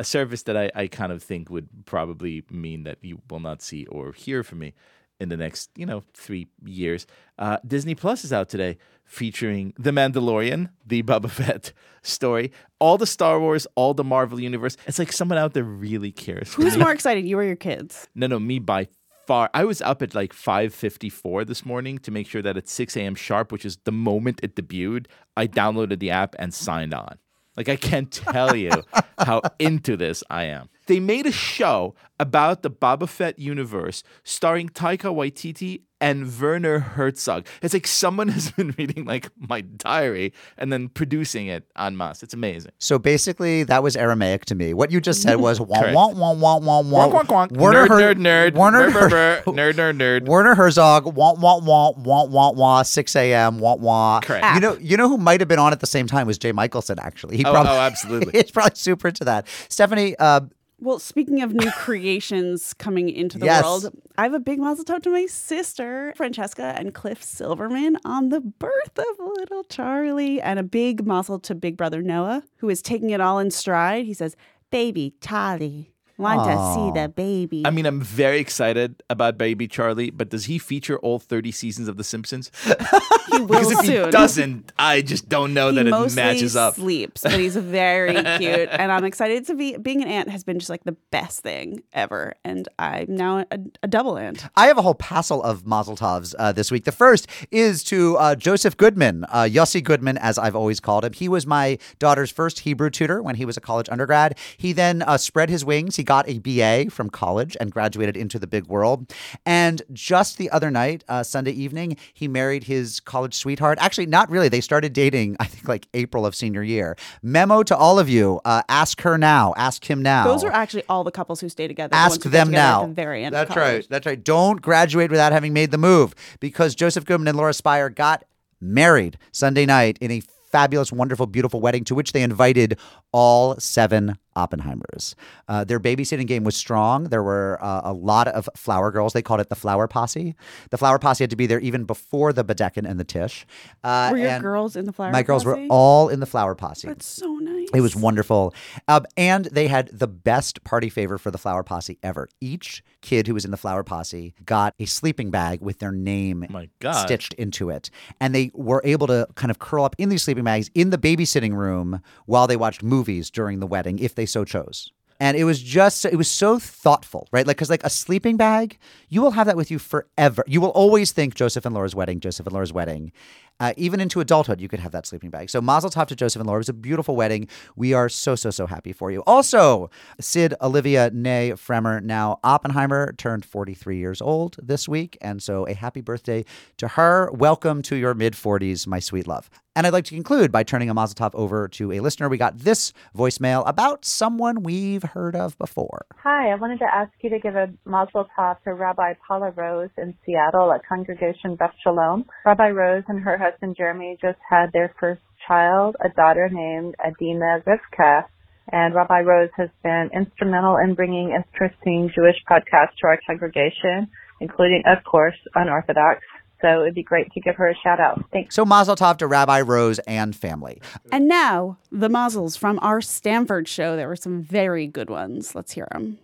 a service that I, I kind of think would probably mean that you will not see or hear from me in the next, you know, three years. Uh, Disney Plus is out today, featuring The Mandalorian, the Boba Fett story, all the Star Wars, all the Marvel universe. It's like someone out there really cares. Who's more excited, you or your kids? No, no, me by far. I was up at like 5:54 this morning to make sure that at 6 a.m. sharp, which is the moment it debuted, I downloaded the app and signed on. Like I can't tell you how into this I am. They made a show about the Boba Fett universe starring Taika Waititi and Werner Herzog. It's like someone has been reading like my diary and then producing it en masse. It's amazing. So basically, that was Aramaic to me. What you just said was wah wah wah wah wah wah. Quack, quack, quack. Werner nerd, Her- nerd, nerd, Werner brr, Her- brr. nerd, nerd, nerd. Werner Herzog, wah wah wah wah wah wah, 6 a.m. wah wah. Correct. You know, you know who might have been on at the same time was Jay Michaelson. Actually, he Oh, probably, oh, absolutely. he's probably super into that. Stephanie, uh, Well, speaking of new creations coming into the Yes. world, I have a big mazel tov to my sister, Francesca and Cliff Silverman, on the birth of little Charlie, and a big mazel to big brother Noah, who is taking it all in stride. He says, Baby Charlie, want to see the baby. I mean, I'm very excited about Baby Charlie, but does he feature all 30 seasons of The Simpsons? he will Because if soon. he doesn't, I just don't know he that it matches up. sleeps, but he's very cute, and I'm excited to be. Being an aunt has been just like the best thing ever, and I'm now a, a double aunt. I have a whole passel of Mazel Tovs uh, this week. The first is to uh, Joseph Goodman, uh, Yossi Goodman, as I've always called him. He was my daughter's first Hebrew tutor when he was a college undergrad. He then uh, spread his wings. He got a BA from college and graduated into the big world. And just the other night, uh, Sunday evening, he married his college sweetheart. Actually, not really. They started dating, I think, like April of senior year. Memo to all of you: uh, ask her now. Ask him now. Those are actually all the couples who stay together. Ask them together now. The very end. That's right. That's right. Don't graduate without having made the move because Joseph Goodman and Laura Spire got married Sunday night in a fabulous, wonderful, beautiful wedding to which they invited all seven Oppenheimers. Uh, their babysitting game was strong. There were uh, a lot of flower girls. They called it the flower posse. The flower posse had to be there even before the Bedeken and the Tish. Uh, Were your and girls in the flower? My girls were all in the flower posse. That's so nice. It was wonderful. Um, and they had the best party favor for the flower posse ever. Each kid who was in the flower posse got a sleeping bag with their name My God. stitched into it. And they were able to kind of curl up in these sleeping bags in the babysitting room while they watched movies during the wedding, if they so chose. And it was just, it was so thoughtful, right? Like, cause like a sleeping bag, you will have that with you forever. You will always think Joseph and Laura's wedding, Joseph and Laura's wedding. Uh, even into adulthood, you could have that sleeping bag. So Mazel Tov to Joseph and Laura. It was a beautiful wedding. We are so, so, so happy for you. Also, Sid Olivia Nay Fremer, now Oppenheimer, turned 43 years old this week. And so a happy birthday to her. Welcome to your mid 40s, my sweet love. And I'd like to conclude by turning a Mazel Tov over to a listener. We got this voicemail about someone we've heard of before. Hi, I wanted to ask you to give a mazel tov to Rabbi Paula Rose in Seattle at Congregation Beth Shalom. Rabbi Rose and her husband Jeremy just had their first child, a daughter named Adina Rivka. And Rabbi Rose has been instrumental in bringing interesting Jewish podcasts to our congregation, including, of course, Unorthodox. So it'd be great to give her a shout out. Thanks. So Mazel Tov to Rabbi Rose and family. And now, the Mazzles from our Stamford show. There were some very good ones. Let's hear them.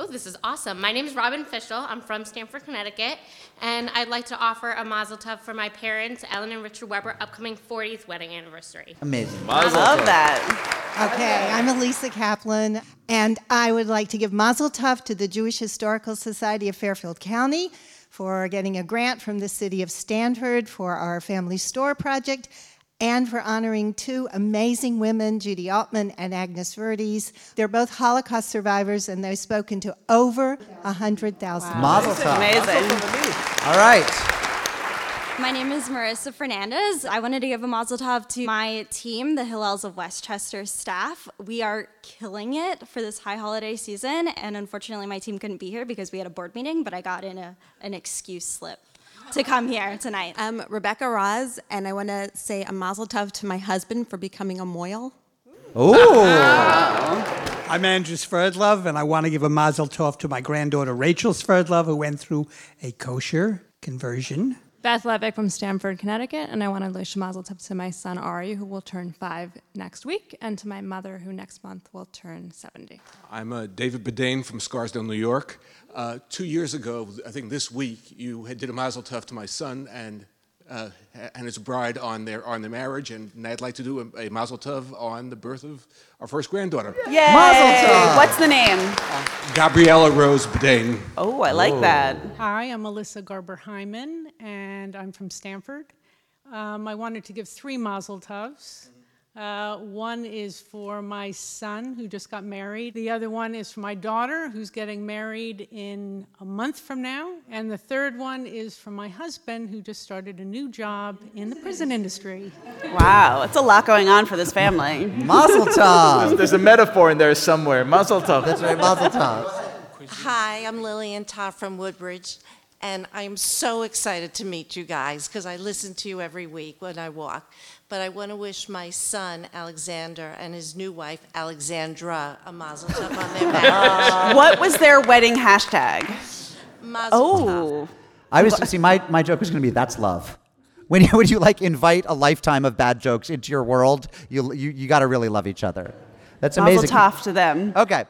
Oh, this is awesome. My name is Robin Fischel. I'm from Stamford, Connecticut, and I'd like to offer a mazel tov for my parents, Ellen and Richard Weber, upcoming 40th wedding anniversary. Amazing. Mazel I love that. Okay, I'm Elisa Kaplan, and I would like to give Mazel Tov to the Jewish Historical Society of Fairfield County for getting a grant from the city of Stamford for our family store project and for honoring two amazing women, Judy Altman and Agnes Verdes. They're both Holocaust survivors, and they've spoken to over 100,000. Mazel Tov. Amazing. All right. My name is Marissa Fernandez. I wanted to give a mazel tov to my team, the Hillels of Westchester staff. We are killing it for this high holiday season, and unfortunately, my team couldn't be here because we had a board meeting, but I got in a, an excuse slip to come here tonight. I'm Rebecca Roz, and I want to say a mazel tov to my husband for becoming a moil. Ooh. I'm Andrew Sverdlov, and I want to give a mazel tov to my granddaughter Rachel Sverdlov, who went through a kosher conversion. Beth Levick from Stamford, Connecticut, and I want to wish mazel tov to my son Ari, who will turn five next week, and to my mother, who next month will turn 70. I'm uh, David Bedane from Scarsdale, New York. Uh, two years ago, I think this week, you did a mazel tov to my son and uh, and his bride on their on their marriage, and I'd like to do a, a mazel tov on the birth of our first granddaughter, Yay! Mazel tov. What's the name? Gabriella Rose Bedane. Oh, I like that. Hi, I'm Melissa Garber Hyman, and I'm from Stamford. Um, I wanted to give three mazel tovs. Uh, one is for my son who just got married. The other one is for my daughter who's getting married in a month from now. And the third one is for my husband who just started a new job in the prison industry. Wow, it's a lot going on for this family. Mazel tov. There's a metaphor in there somewhere. Mazel tov. That's right, Mazel tov. Hi, I'm Lillian Todd from Woodbridge, and I'm so excited to meet you guys because I listen to you every week when I walk. But I want to wish my son, Alexander, and his new wife, Alexandra, a mazel tov on their marriage. Uh, what was their wedding hashtag? Mazel Oh. I was see my, my joke was going to be that's love. When you, when you like invite a lifetime of bad jokes into your world, you you, you got to really love each other. That's Mazel amazing. tov to them. Okay.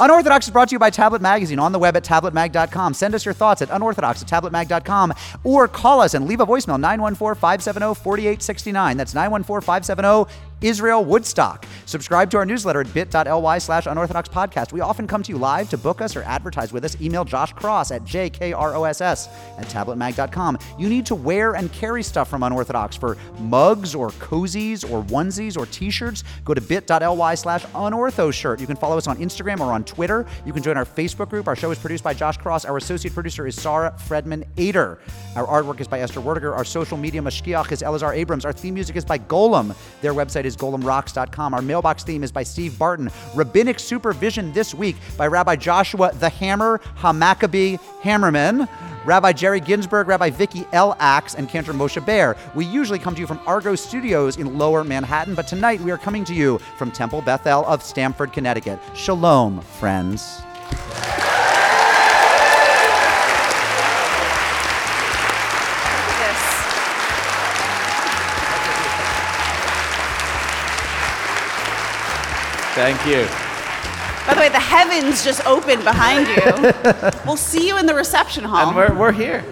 Unorthodox is brought to you by Tablet Magazine on the web at tabletmag.com. Send us your thoughts at unorthodox at tabletmag.com or call us and leave a voicemail 914 570 4869. That's 914 570 Israel Woodstock. Subscribe to our newsletter at bit.ly slash unorthodox podcast. We often come to you live to book us or advertise with us. Email Josh Kross at jkross at tabletmag.com. You need to wear and carry stuff from Unorthodox for mugs or cozies or onesies or t-shirts. Go to bit.ly slash unortho shirt. You can follow us on Instagram or on Twitter. You can join our Facebook group. Our show is produced by Josh Kross. Our associate producer is Sarah Fredman Ader. Our artwork is by Esther Werdiger. Our social media mashgiach is Elazar Abrams. Our theme music is by Golem. Their website is golemrocks.com. Our mailbox theme is by Steve Barton. Rabbinic supervision this week by Rabbi Joshua the Hammer Hamaccabee Hammerman. Rabbi Jerry Ginsburg, Rabbi Vicky L. Axe, and Cantor Moshe Bear. We usually come to you from Argo Studios in Lower Manhattan, but tonight we are coming to you from Temple Beth El of Stamford, Connecticut. Shalom, friends. Thank you. By the way, the heavens just opened behind you. we'll see you in the reception hall. And we're, we're here.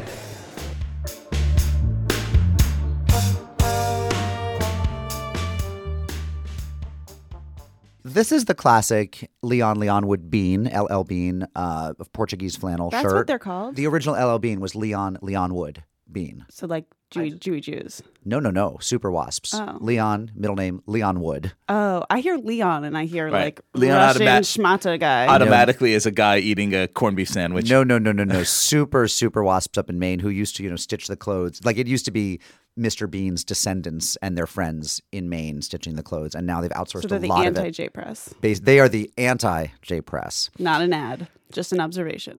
This is the classic Leon Leonwood bean, LL Bean, uh, of Portuguese flannel shirt. That's shirt. what they're called? The original LL Bean was Leon Leonwood bean. so like Jewy, Jewy Jews. No, no, no. Super wasps. Oh. Leon, middle name Leonwood. Oh, I hear Leon and I hear Right. like Leon Russian automat- schmata guy. Automatically is a guy eating a corned beef sandwich. No, no, no, no, no. super, super wasps up in Maine who used to, you know, stitch the clothes. Like it used to be Mr. Bean's descendants and their friends in Maine stitching the clothes, and now they've outsourced So they're a the lot of Anti J press. Bas- They are the anti J press. Not an ad, just an observation.